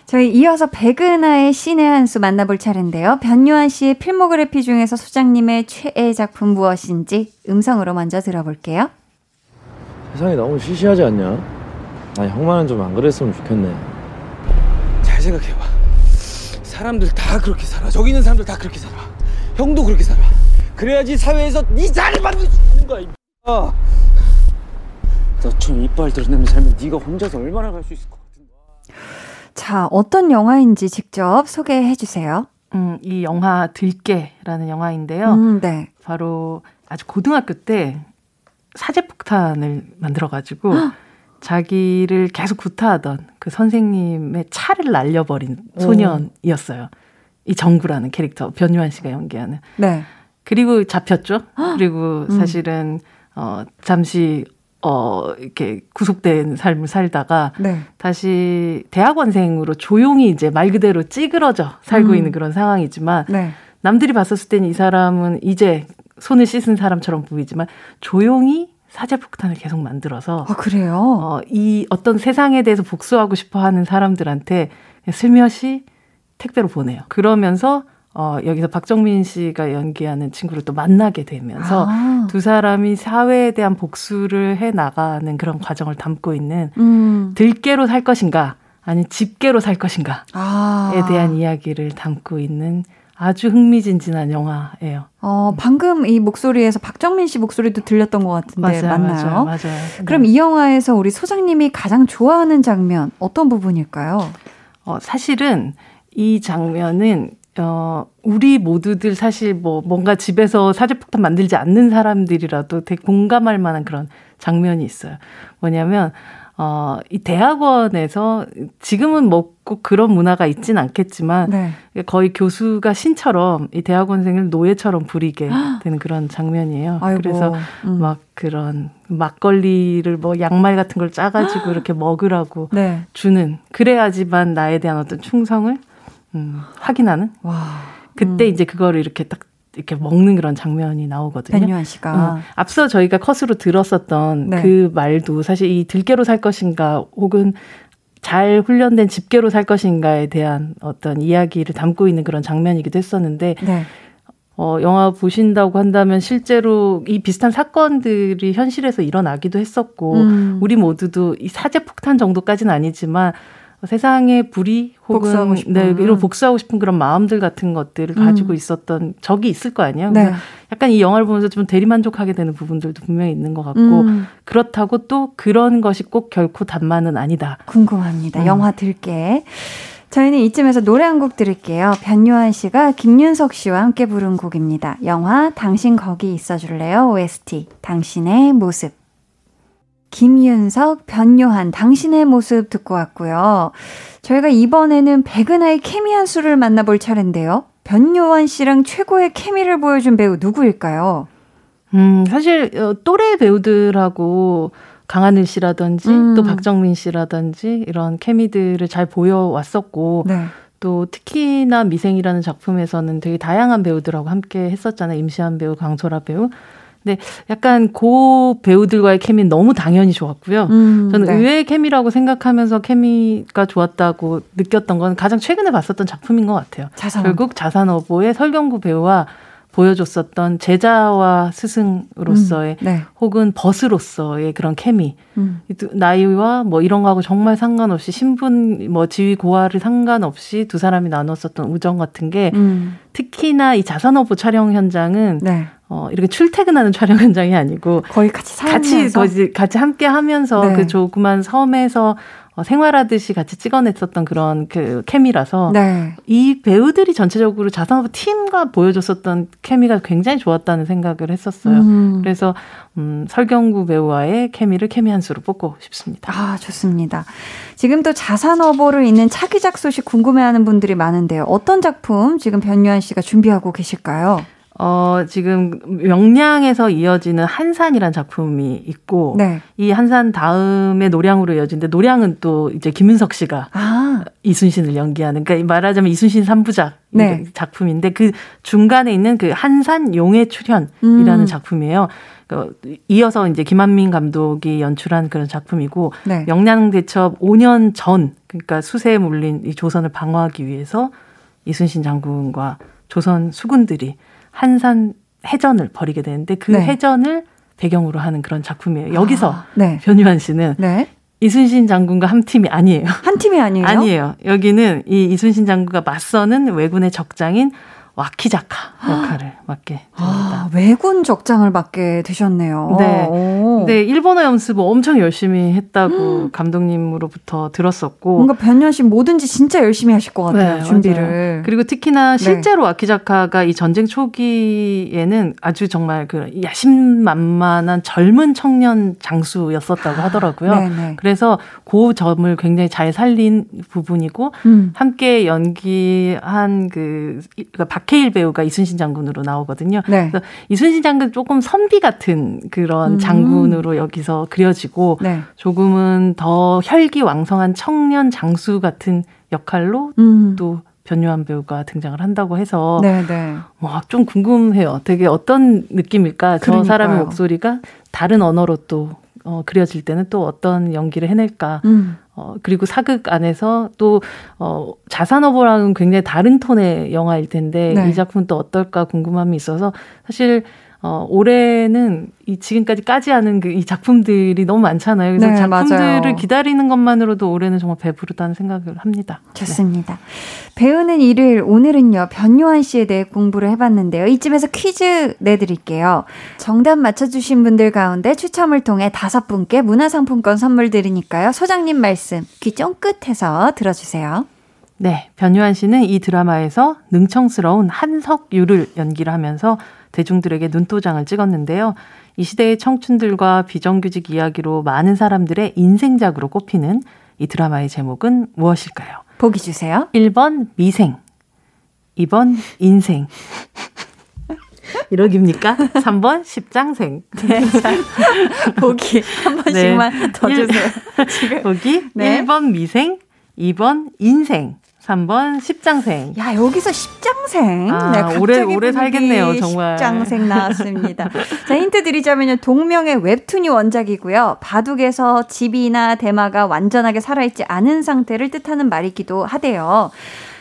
저희 이어서 백은하의 신의 한 수 만나볼 차례인데요. 변요한 씨의 필모그래피 중에서 소장님의 최애 작품 무엇인지 음성으로 먼저 들어볼게요. 세상이 너무 시시하지 않냐? 아니 형만은 좀 안 그랬으면 좋겠네. 잘 생각해봐. 사람들 다 그렇게 살아. 저기 있는 사람들 다 그렇게 살아. 형도 그렇게 살아. 그래야지 사회에서 네 자리 만들 수 있는 거야. 이 너처럼 이빨 드러내면 살면 네가 혼자서 얼마나 갈 수 있을 것 같은데. 자, 어떤 영화인지 직접 소개해 주세요. 음, 이 영화 들깨라는 영화인데요. 음, 네. 바로 아주 고등학교 때 사제 폭탄을 만들어 가지고 자기를 계속 구타하던 그 선생님의 차를 날려버린 소년이었어요. 이 정구라는 캐릭터 변유한 씨가 연기하는. 네. 그리고 잡혔죠. 그리고 음. 사실은 어 잠시 어 이렇게 구속된 삶을 살다가 네. 다시 대학원생으로 조용히 이제 말 그대로 찌그러져 살고 음. 있는 그런 상황이지만 네. 남들이 봤었을 때는 이 사람은 이제 손을 씻은 사람처럼 보이지만 조용히 사제폭탄을 계속 만들어서 아 그래요? 어, 이 어떤 세상에 대해서 복수하고 싶어 하는 사람들한테 슬며시 택배로 보내요. 그러면서 어, 여기서 박정민 씨가 연기하는 친구를 또 만나게 되면서 아. 두 사람이 사회에 대한 복수를 해 나가는 그런 과정을 담고 있는 음. 들깨로 살 것인가 아니 집게로 살 것인가에 아. 대한 이야기를 담고 있는 아주 흥미진진한 영화예요. 어, 방금 이 목소리에서 박정민 씨 목소리도 들렸던 것 같은데 맞아요, 맞나요? 맞아요, 맞아요. 그럼 네. 이 영화에서 우리 소장님이 가장 좋아하는 장면 어떤 부분일까요? 어, 사실은 이 장면은 어, 우리 모두들 사실 뭐 뭔가 집에서 사제폭탄 만들지 않는 사람들이라도 되게 공감할 만한 그런 장면이 있어요. 뭐냐면, 어, 이 대학원에서 지금은 뭐 꼭 그런 문화가 있진 않겠지만 네. 거의 교수가 신처럼 이 대학원생을 노예처럼 부리게 되는 그런 장면이에요. 아이고, 그래서 음. 막 그런 막걸리를 뭐 양말 같은 걸 짜가지고 이렇게 먹으라고 네. 주는 그래야지만 나에 대한 어떤 충성을 음, 확인하는. 와. 그때 음. 이제 그거를 이렇게 딱 이렇게 먹는 그런 장면이 나오거든요. 변유한 씨가 어, 앞서 저희가 컷으로 들었었던 네. 그 말도 사실 이 들깨로 살 것인가 혹은 잘 훈련된 집게로 살 것인가에 대한 어떤 이야기를 담고 있는 그런 장면이기도 했었는데 네. 어, 영화 보신다고 한다면 실제로 이 비슷한 사건들이 현실에서 일어나기도 했었고 음. 우리 모두도 이 사제 폭탄 정도까지는 아니지만 세상에 불이 혹은. 네, 이런 복수하고 싶은 그런 마음들 같은 것들을 음. 가지고 있었던 적이 있을 거 아니에요. 네. 약간 이 영화를 보면서 좀 대리만족하게 되는 부분들도 분명히 있는 것 같고 음. 그렇다고 또 그런 것이 꼭 결코 단만은 아니다. 궁금합니다. 음. 영화 들게. 저희는 이쯤에서 노래 한 곡 들을게요. 변요한 씨가 김윤석 씨와 함께 부른 곡입니다. 영화 당신 거기 있어줄래요? OST 당신의 모습. 김윤석, 변요한, 당신의 모습 듣고 왔고요. 저희가 이번에는 백은하의 케미 한 수를 만나볼 차례인데요. 변요한 씨랑 최고의 케미를 보여준 배우 누구일까요? 음, 사실 어, 또래 배우들하고 강하늘 씨라든지 음. 또 박정민 씨라든지 이런 케미들을 잘 보여왔었고 네. 또 특히나 미생이라는 작품에서는 되게 다양한 배우들하고 함께 했었잖아요. 임시한 배우, 강소라 배우. 근데 약간 고 배우들과의 케미는 너무 당연히 좋았고요. 음, 저는 네. 의외의 케미라고 생각하면서 케미가 좋았다고 느꼈던 건 가장 최근에 봤었던 작품인 것 같아요. 자산어보. 결국 자산어보의 설경구 배우와 보여줬었던 제자와 스승으로서의 음, 네. 혹은 벗으로서의 그런 케미 음. 나이와 뭐 이런 거하고 정말 상관없이 신분 뭐 지위 고하를 상관없이 두 사람이 나눴었던 우정 같은 게 음. 특히나 이 자산어보 촬영 현장은 네. 어, 이렇게 출퇴근하는 촬영 현장이 아니고 거의 같이 같이 같이 함께 하면서 네. 그 조그만 섬에서 어, 생활하듯이 같이 찍어냈었던 그런 그 케미라서 네. 이 배우들이 전체적으로 자산업 팀과 보여줬었던 케미가 굉장히 좋았다는 생각을 했었어요. 음. 그래서 음, 설경구 배우와의 케미를 케미 한 수로 뽑고 싶습니다. 아 좋습니다. 지금 또 자산어보를 있는 차기작 소식 궁금해하는 분들이 많은데요. 어떤 작품 지금 변유한 씨가 준비하고 계실까요? 어, 지금 명량에서 이어지는 한산이란 작품이 있고 네. 이 한산 다음에 노량으로 이어지는데 노량은 또 이제 김윤석 씨가 아. 이순신을 연기하는 그러니까 말하자면 이순신 3부작 네. 작품인데 그 중간에 있는 그 한산 용의 출현이라는 음. 작품이에요. 그 이어서 이제 김한민 감독이 연출한 그런 작품이고 네. 명량대첩 5년 전 그러니까 수세에 몰린 이 조선을 방어하기 위해서 이순신 장군과 조선 수군들이 한산 해전을 벌이게 되는데 그 네. 해전을 배경으로 하는 그런 작품이에요. 여기서 아, 네. 변유한 씨는 네. 이순신 장군과 한 팀이 아니에요. 한 팀이 아니에요? 아니에요. 여기는 이 이순신 장군과 맞서는 왜군의 적장인 와키자카 역할을 맡게 됩니다. 아, 외군 적장을 맡게 되셨네요. 네. 오. 네, 일본어 연습을 엄청 열심히 했다고 음. 감독님으로부터 들었었고. 뭔가 변현 씨 뭐든지 진짜 열심히 하실 것 같아요, 네, 준비를. 맞아요. 그리고 특히나 네. 실제로 네. 와키자카가 이 전쟁 초기에는 아주 정말 그 야심만만한 젊은 청년 장수였었다고 하더라고요. 네, 네. 그래서 그 점을 굉장히 잘 살린 부분이고, 음. 함께 연기한 그, 그러니까 박해일 배우가 이순신 장군으로 나오거든요. 네. 그래서 이순신 장군 조금 선비 같은 그런 음. 장군으로 여기서 그려지고 네. 조금은 더 혈기 왕성한 청년 장수 같은 역할로 음. 또 변요한 배우가 등장을 한다고 해서 네, 네. 와 좀 궁금해요. 되게 어떤 느낌일까? 그러니까요. 저 사람의 목소리가 다른 언어로 또 어, 그려질 때는 또 어떤 연기를 해낼까? 음. 어, 그리고 사극 안에서 또, 어, 자산어보랑은 굉장히 다른 톤의 영화일 텐데, 네. 이 작품은 또 어떨까 궁금함이 있어서, 사실, 어, 올해는 이 지금까지 까지 않은 그 이 작품들이 너무 많잖아요. 그래서 네, 작품들을 맞아요. 기다리는 것만으로도 올해는 정말 배부르다는 생각을 합니다. 좋습니다. 네. 배우는 일을 오늘은요 변요한 씨에 대해 공부를 해봤는데요. 이쯤에서 퀴즈 내드릴게요. 정답 맞춰주신 분들 가운데 추첨을 통해 다섯 분께 문화상품권 선물 드리니까요. 소장님 말씀 귀 쫑긋해서 들어주세요. 네, 변요한 씨는 이 드라마에서 능청스러운 한석유를 연기를 하면서 대중들에게 눈도장을 찍었는데요. 이 시대의 청춘들과 비정규직 이야기로 많은 사람들의 인생작으로 꼽히는 이 드라마의 제목은 무엇일까요? 보기 주세요. 1번 미생, 2번 인생. 이러깁니까? 3번 십장생. 네, 보기 한 번씩만 네. 더 주세요. 지금. 보기 네. 1번 미생, 2번 인생, 3번 십장생. 야, 여기서 십장생. 아, 네, 오래, 오래 살겠네요, 정말. 십장생 나왔습니다. 자, 힌트 드리자면요. 동명의 웹툰이 원작이고요. 바둑에서 집이나 대마가 완전하게 살아있지 않은 상태를 뜻하는 말이기도 하대요.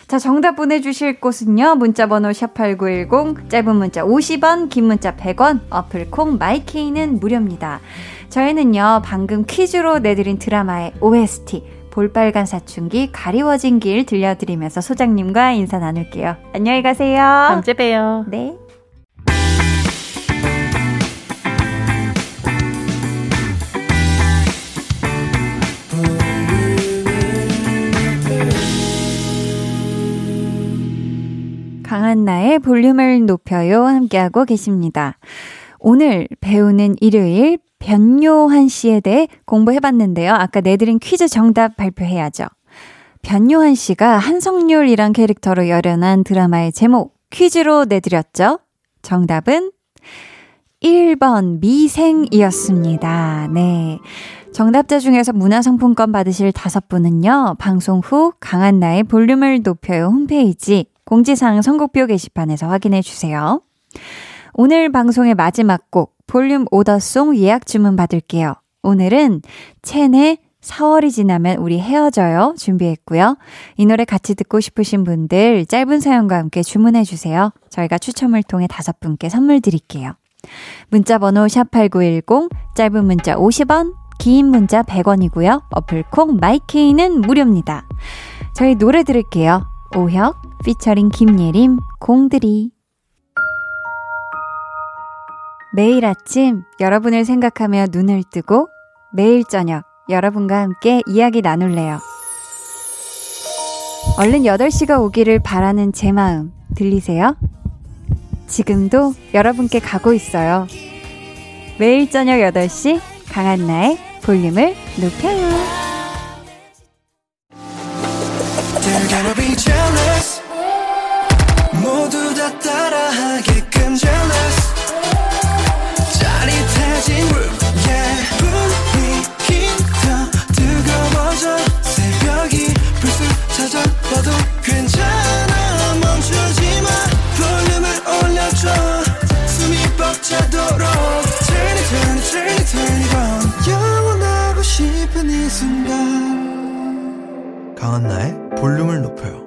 자, 정답 보내주실 곳은요. 문자번호 샵8910, 짧은 문자 50원, 긴 문자 100원, 어플 콩 마이케이는 무료입니다. 저희는요, 방금 퀴즈로 내드린 드라마의 OST, 볼빨간 사춘기 가리워진 길 들려드리면서 소장님과 인사 나눌게요. 안녕히 가세요. 다음 주에 봬요. 네. 강한 나의 볼륨을 높여요 함께하고 계십니다. 오늘 배우는 일요일 변요한 씨에 대해 공부해봤는데요. 아까 내드린 퀴즈 정답 발표해야죠. 변요한 씨가 한성률이란 캐릭터로 열연한 드라마의 제목 퀴즈로 내드렸죠. 정답은 1번 미생이었습니다. 네. 정답자 중에서 문화상품권 받으실 다섯 분은요, 방송 후 강한나의 볼륨을 높여요 홈페이지 공지사항 선곡표 게시판에서 확인해 주세요. 오늘 방송의 마지막 곡 볼륨 오더송 예약 주문 받을게요. 오늘은 첸의 4월이 지나면 우리 헤어져요 준비했고요. 이 노래 같이 듣고 싶으신 분들 짧은 사연과 함께 주문해 주세요. 저희가 추첨을 통해 다섯 분께 선물 드릴게요. 문자 번호 샵8910 짧은 문자 50원 긴 문자 100원이고요. 어플 콩 마이케이는 무료입니다. 저희 노래 들을게요. 오혁 피처링 김예림 공들이 매일 아침 여러분을 생각하며 눈을 뜨고 매일 저녁 여러분과 함께 이야기 나눌래요. 얼른 8시가 오기를 바라는 제 마음 들리세요? 지금도 여러분께 가고 있어요. 매일 저녁 8시 강한나의 볼륨을 높여요. 강한나의 볼륨을 높여요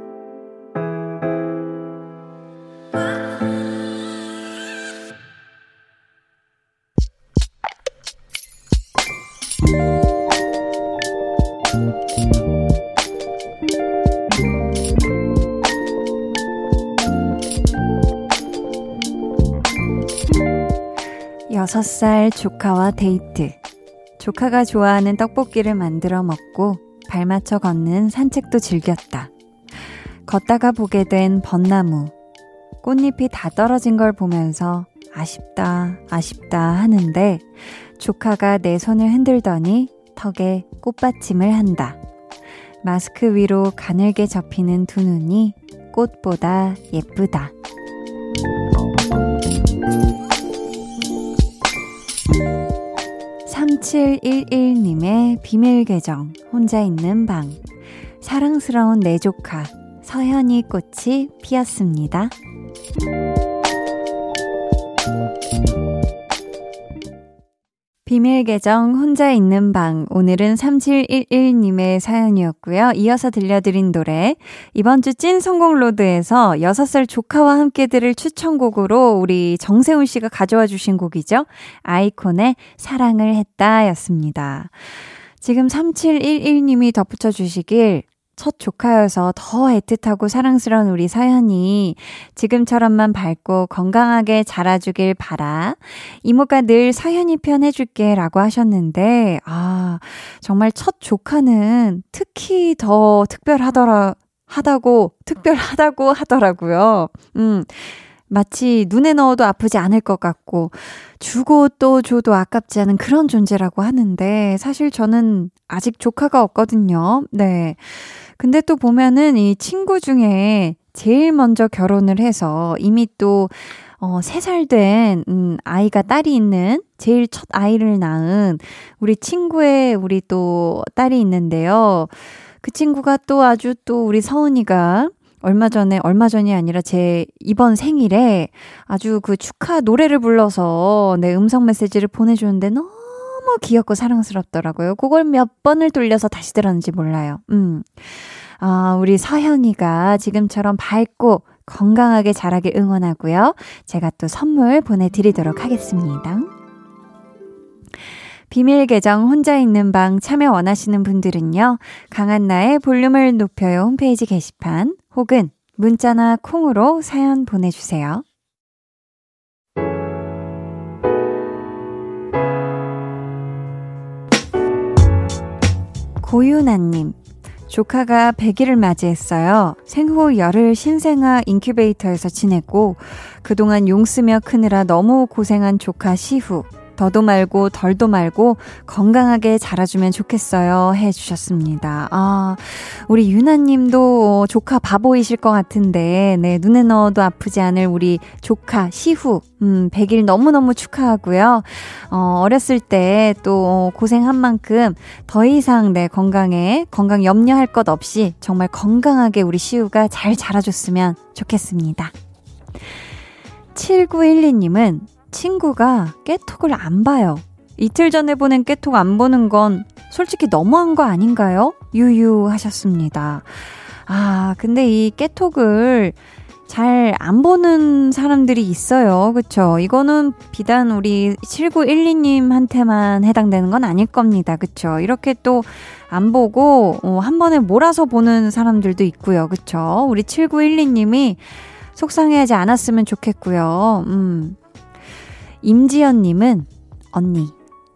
6살 조카와 데이트. 조카가 좋아하는 떡볶이를 만들어 먹고 발 맞춰 걷는 산책도 즐겼다. 걷다가 보게 된 벚나무. 꽃잎이 다 떨어진 걸 보면서 아쉽다, 아쉽다 하는데 조카가 내 손을 흔들더니 턱에 꽃받침을 한다. 마스크 위로 가늘게 접히는 두 눈이 꽃보다 예쁘다. 3711님의 비밀 계정, 혼자 있는 방. 사랑스러운 내 조카, 서현이 꽃이 피었습니다. 비밀 계정 혼자 있는 방 오늘은 3711님의 사연이었고요. 이어서 들려드린 노래 이번 주 찐 성공 로드에서 6살 조카와 함께 들을 추천곡으로 우리 정세훈 씨가 가져와 주신 곡이죠. 아이콘의 사랑을 했다 였습니다. 지금 3711님이 덧붙여 주시길 첫 조카여서 더 애틋하고 사랑스러운 우리 사연이 지금처럼만 밝고 건강하게 자라주길 바라. 이모가 늘 사연이 편 해줄게 라고 하셨는데, 아, 정말 첫 조카는 특히 더 특별하더라, 하다고, 특별하다고 하더라고요. 음. 마치 눈에 넣어도 아프지 않을 것 같고, 주고 또 줘도 아깝지 않은 그런 존재라고 하는데, 사실 저는 아직 조카가 없거든요. 네. 근데 또 보면은 이 친구 중에 제일 먼저 결혼을 해서 이미 또, 어, 3살 된, 음, 아이가 딸이 있는, 제일 첫 아이를 낳은 우리 친구의 우리 또 딸이 있는데요. 그 친구가 또 아주 또 우리 서은이가 얼마 전에, 얼마 전이 아니라 제 이번 생일에 아주 그 축하 노래를 불러서 내 음성 메시지를 보내주는데 너무 귀엽고 사랑스럽더라고요. 그걸 몇 번을 돌려서 다시 들었는지 몰라요. 음. 아, 우리 서현이가 지금처럼 밝고 건강하게 자라게 응원하고요. 제가 또 선물 보내드리도록 하겠습니다. 비밀 계정 혼자 있는 방 참여 원하시는 분들은요. 강한나의 볼륨을 높여요 홈페이지 게시판 혹은 문자나 콩으로 사연 보내주세요. 고유나님, 조카가 100일을 맞이했어요. 생후 열흘 신생아 인큐베이터에서 지냈고, 그동안 용 쓰며 크느라 너무 고생한 조카 시후. 더도 말고 덜도 말고 건강하게 자라주면 좋겠어요. 해 주셨습니다. 아, 우리 유나님도 조카 바보이실 것 같은데, 네, 눈에 넣어도 아프지 않을 우리 조카 시후, 음, 100일 너무너무 축하하고요. 어, 어렸을 때 또 고생한 만큼 더 이상 내 네, 건강에, 건강 염려할 것 없이 정말 건강하게 우리 시우가 잘 자라줬으면 좋겠습니다. 7912님은 친구가 깨톡을 안 봐요. 이틀 전에 보낸 깨톡 안 보는 건 솔직히 너무한 거 아닌가요? 유유하셨습니다. 아, 근데 이 깨톡을 잘 안 보는 사람들이 있어요. 그쵸? 이거는 비단 우리 7912님한테만 해당되는 건 아닐 겁니다. 그쵸? 이렇게 또 안 보고, 어, 한 번에 몰아서 보는 사람들도 있고요. 그쵸? 우리 7912님이 속상해하지 않았으면 좋겠고요. 음. 임지연님은 언니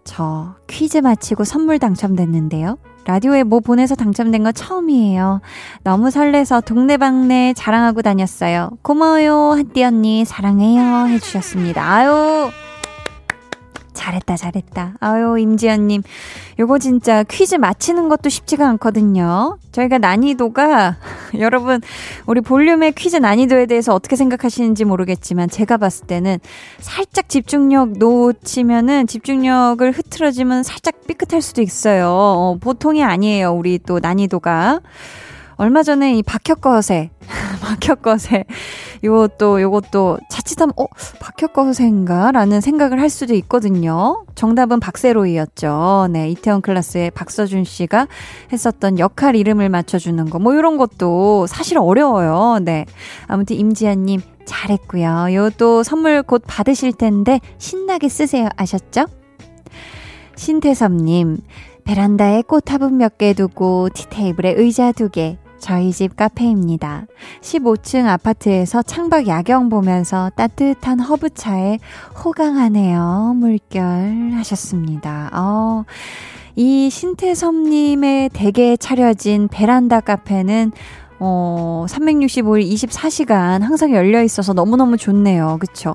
저 퀴즈 마치고 선물 당첨됐는데요. 라디오에 뭐 보내서 당첨된 거 처음이에요. 너무 설레서 동네방네 자랑하고 다녔어요. 고마워요, 한띠 언니. 사랑해요. 해주셨습니다. 아유, 잘했다, 잘했다. 아유, 임지연님. 요거 진짜 퀴즈 맞히는 것도 쉽지가 않거든요. 저희가 난이도가, 여러분, 우리 볼륨의 퀴즈 난이도에 대해서 어떻게 생각하시는지 모르겠지만, 제가 봤을 때는 살짝 집중력 놓치면은 집중력을 흐트러지면 살짝 삐끗할 수도 있어요. 어, 보통이 아니에요, 우리 또 난이도가. 얼마 전에 이 박혁거세, 박혁거세, 요것도, 요것도 자칫하면, 어, 박혁거세인가? 라는 생각을 할 수도 있거든요. 정답은 박세로이였죠. 네, 이태원 클라스의 박서준 씨가 했었던 역할 이름을 맞춰주는 거, 뭐 이런 것도 사실 어려워요. 네. 아무튼 임지아님, 잘했고요. 요것도 선물 곧 받으실 텐데, 신나게 쓰세요. 아셨죠? 신태섭님, 베란다에 꽃 화분 몇 개 두고 티테이블에 의자 두 개, 저희 집 카페입니다. 15층 아파트에서 창밖 야경 보면서 따뜻한 허브차에 호강하네요. 물결 하셨습니다. 어, 이 신태섭님의 댁에 차려진 베란다 카페는 어, 365일 24시간 항상 열려 있어서 너무너무 좋네요. 그쵸?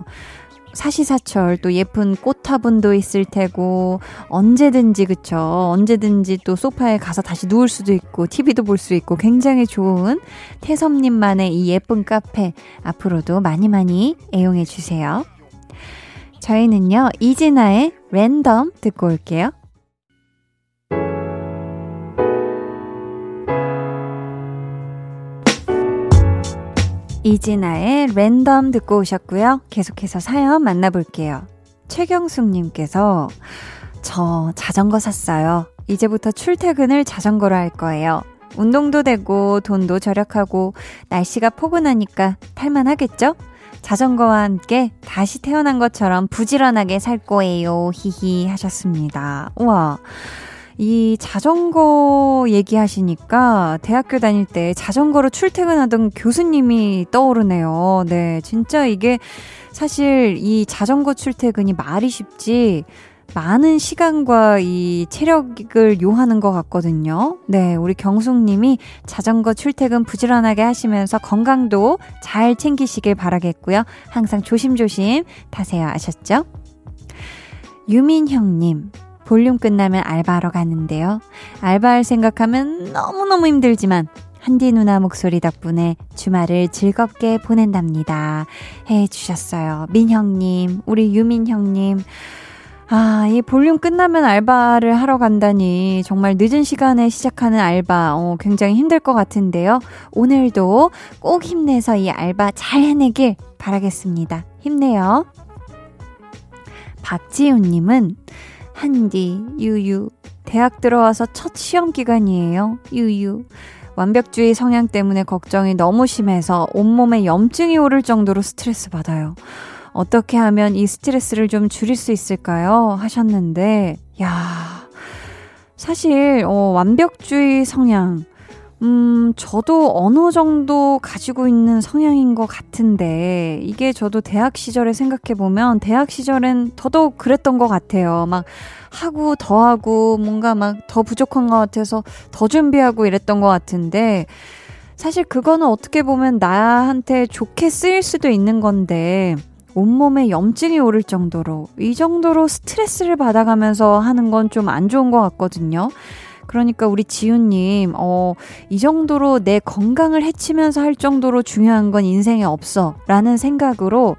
사시사철 또 예쁜 꽃화분도 있을 테고 언제든지 그쵸 언제든지 또 소파에 가서 다시 누울 수도 있고 TV도 볼 수 있고 굉장히 좋은 태섭님만의 이 예쁜 카페 앞으로도 많이 많이 애용해 주세요. 저희는요 이진아의 랜덤 듣고 올게요. 이진아의 랜덤 듣고 오셨고요. 계속해서 사연 만나볼게요. 최경숙님께서 저 자전거 샀어요. 이제부터 출퇴근을 자전거로 할 거예요. 운동도 되고 돈도 절약하고 날씨가 포근하니까 탈만하겠죠? 자전거와 함께 다시 태어난 것처럼 부지런하게 살 거예요. 히히 하셨습니다. 우와. 이 자전거 얘기하시니까 대학교 다닐 때 자전거로 출퇴근하던 교수님이 떠오르네요. 네, 진짜 이게 사실 이 자전거 출퇴근이 말이 쉽지 많은 시간과 이 체력을 요하는 것 같거든요. 네, 우리 경숙님이 자전거 출퇴근 부지런하게 하시면서 건강도 잘 챙기시길 바라겠고요. 항상 조심조심 타세요. 아셨죠? 유민형님, 볼륨 끝나면 알바하러 가는데요. 알바할 생각하면 너무너무 힘들지만 한디 누나 목소리 덕분에 주말을 즐겁게 보낸답니다. 해 주셨어요. 민형님, 우리 유민형님. 아, 이 볼륨 끝나면 알바를 하러 간다니 정말 늦은 시간에 시작하는 알바 어, 굉장히 힘들 것 같은데요. 오늘도 꼭 힘내서 이 알바 잘 해내길 바라겠습니다. 힘내요. 박지훈님은 한디 유유 대학 들어와서 첫 시험 기간이에요. 유유 완벽주의 성향 때문에 걱정이 너무 심해서 온몸에 염증이 오를 정도로 스트레스 받아요. 어떻게 하면 이 스트레스를 좀 줄일 수 있을까요? 하셨는데, 야 사실, 어, 완벽주의 성향, 음, 저도 어느 정도 가지고 있는 성향인 것 같은데, 이게 저도 대학 시절에 생각해보면, 대학 시절엔 더더욱 그랬던 것 같아요. 막, 하고, 더 하고, 뭔가 막 더 부족한 것 같아서 더 준비하고 이랬던 것 같은데, 사실 그거는 어떻게 보면 나한테 좋게 쓰일 수도 있는 건데, 온몸에 염증이 오를 정도로, 이 정도로 스트레스를 받아가면서 하는 건 좀 안 좋은 것 같거든요. 그러니까 우리 지훈님, 어, 이 정도로 내 건강을 해치면서 할 정도로 중요한 건 인생에 없어. 라는 생각으로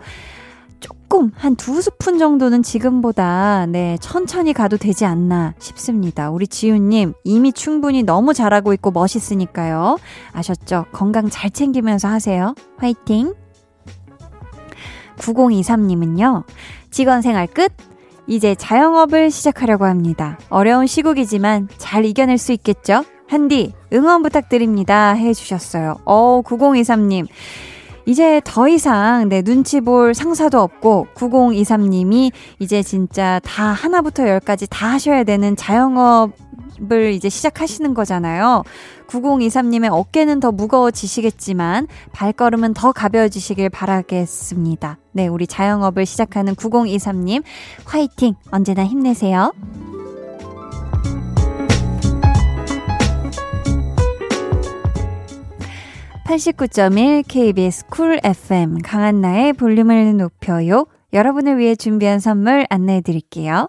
조금, 한 두 스푼 정도는 지금보다, 네, 천천히 가도 되지 않나 싶습니다. 우리 지훈님, 이미 충분히 너무 잘하고 있고 멋있으니까요. 아셨죠? 건강 잘 챙기면서 하세요. 화이팅! 9023님은요, 직원 생활 끝! 이제 자영업을 시작하려고 합니다. 어려운 시국이지만 잘 이겨낼 수 있겠죠? 한디, 응원 부탁드립니다. 해주셨어요. 어, 9023님. 이제 더 이상 내 눈치 볼 상사도 없고 9023님이 이제 진짜 다 하나부터 열까지 다 하셔야 되는 자영업 을 이제 시작하시는 거잖아요. 9023님의 어깨는 더 무거워지시겠지만 발걸음은 더 가벼워지시길 바라겠습니다. 네, 우리 자영업을 시작하는 9023님 화이팅! 언제나 힘내세요. (89.1) KBS 쿨 FM 강한나의 볼륨을 높여요. 여러분을 위해 준비한 선물 안내해 드릴게요.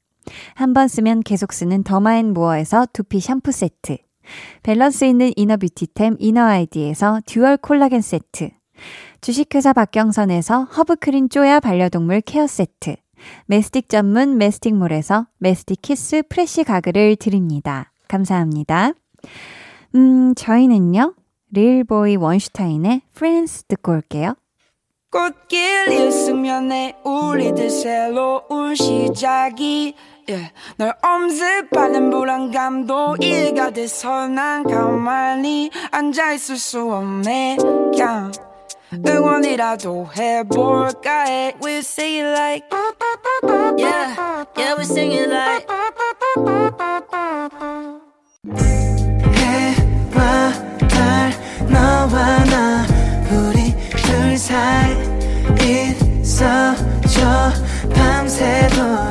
한 번 쓰면 계속 쓰는 더마앤모어에서 두피 샴푸 세트. 밸런스 있는 inner beauty템 이너 아이디에서 듀얼 콜라겐 세트. 주식회사 박경선에서 허브크린 쪼야 반려동물 케어 세트. 메스틱 전문 메스틱몰에서 메스틱 키스 프레쉬 가글을 드립니다. 감사합니다. 음, 저희는요, 릴보이 원슈타인의 프렌스 듣고 올게요. 꽃길 일승면에 우리들 새로운 시작이 yeah. 널 엄습하는 불안감도 일가 돼서 난 가만히 앉아있을 수 없네. 그냥 응원이라도 해볼까 해? We sing it like. Yeah, yeah we sing it like. 해와 달 너와 나 우리 둘 사이 있어줘 밤새도록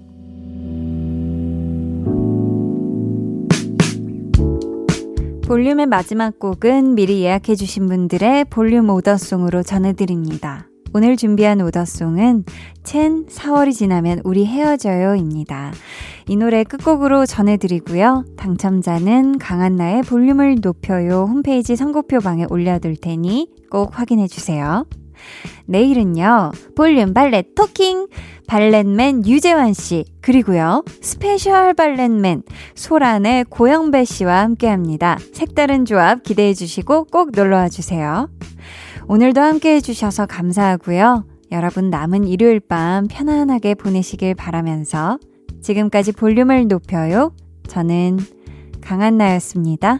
볼륨의 마지막 곡은 미리 예약해주신 분들의 볼륨 오더송으로 전해드립니다. 오늘 준비한 오더송은 첸 4월이 지나면 우리 헤어져요입니다. 이 노래 끝곡으로 전해드리고요. 당첨자는 강한나의 볼륨을 높여요 홈페이지 선곡표방에 올려둘 테니 꼭 확인해주세요. 내일은요, 볼륨 valet talking! valet man 유재환 씨, 그리고요, special valet man 소란의 고영배 씨와 함께 합니다. 색다른 조합 기대해 주시고 꼭 놀러와 주세요. 오늘도 함께 해주셔서 감사하고요. 여러분 남은 일요일 밤 편안하게 보내시길 바라면서 지금까지 볼륨을 높여요. 저는 강한나였습니다.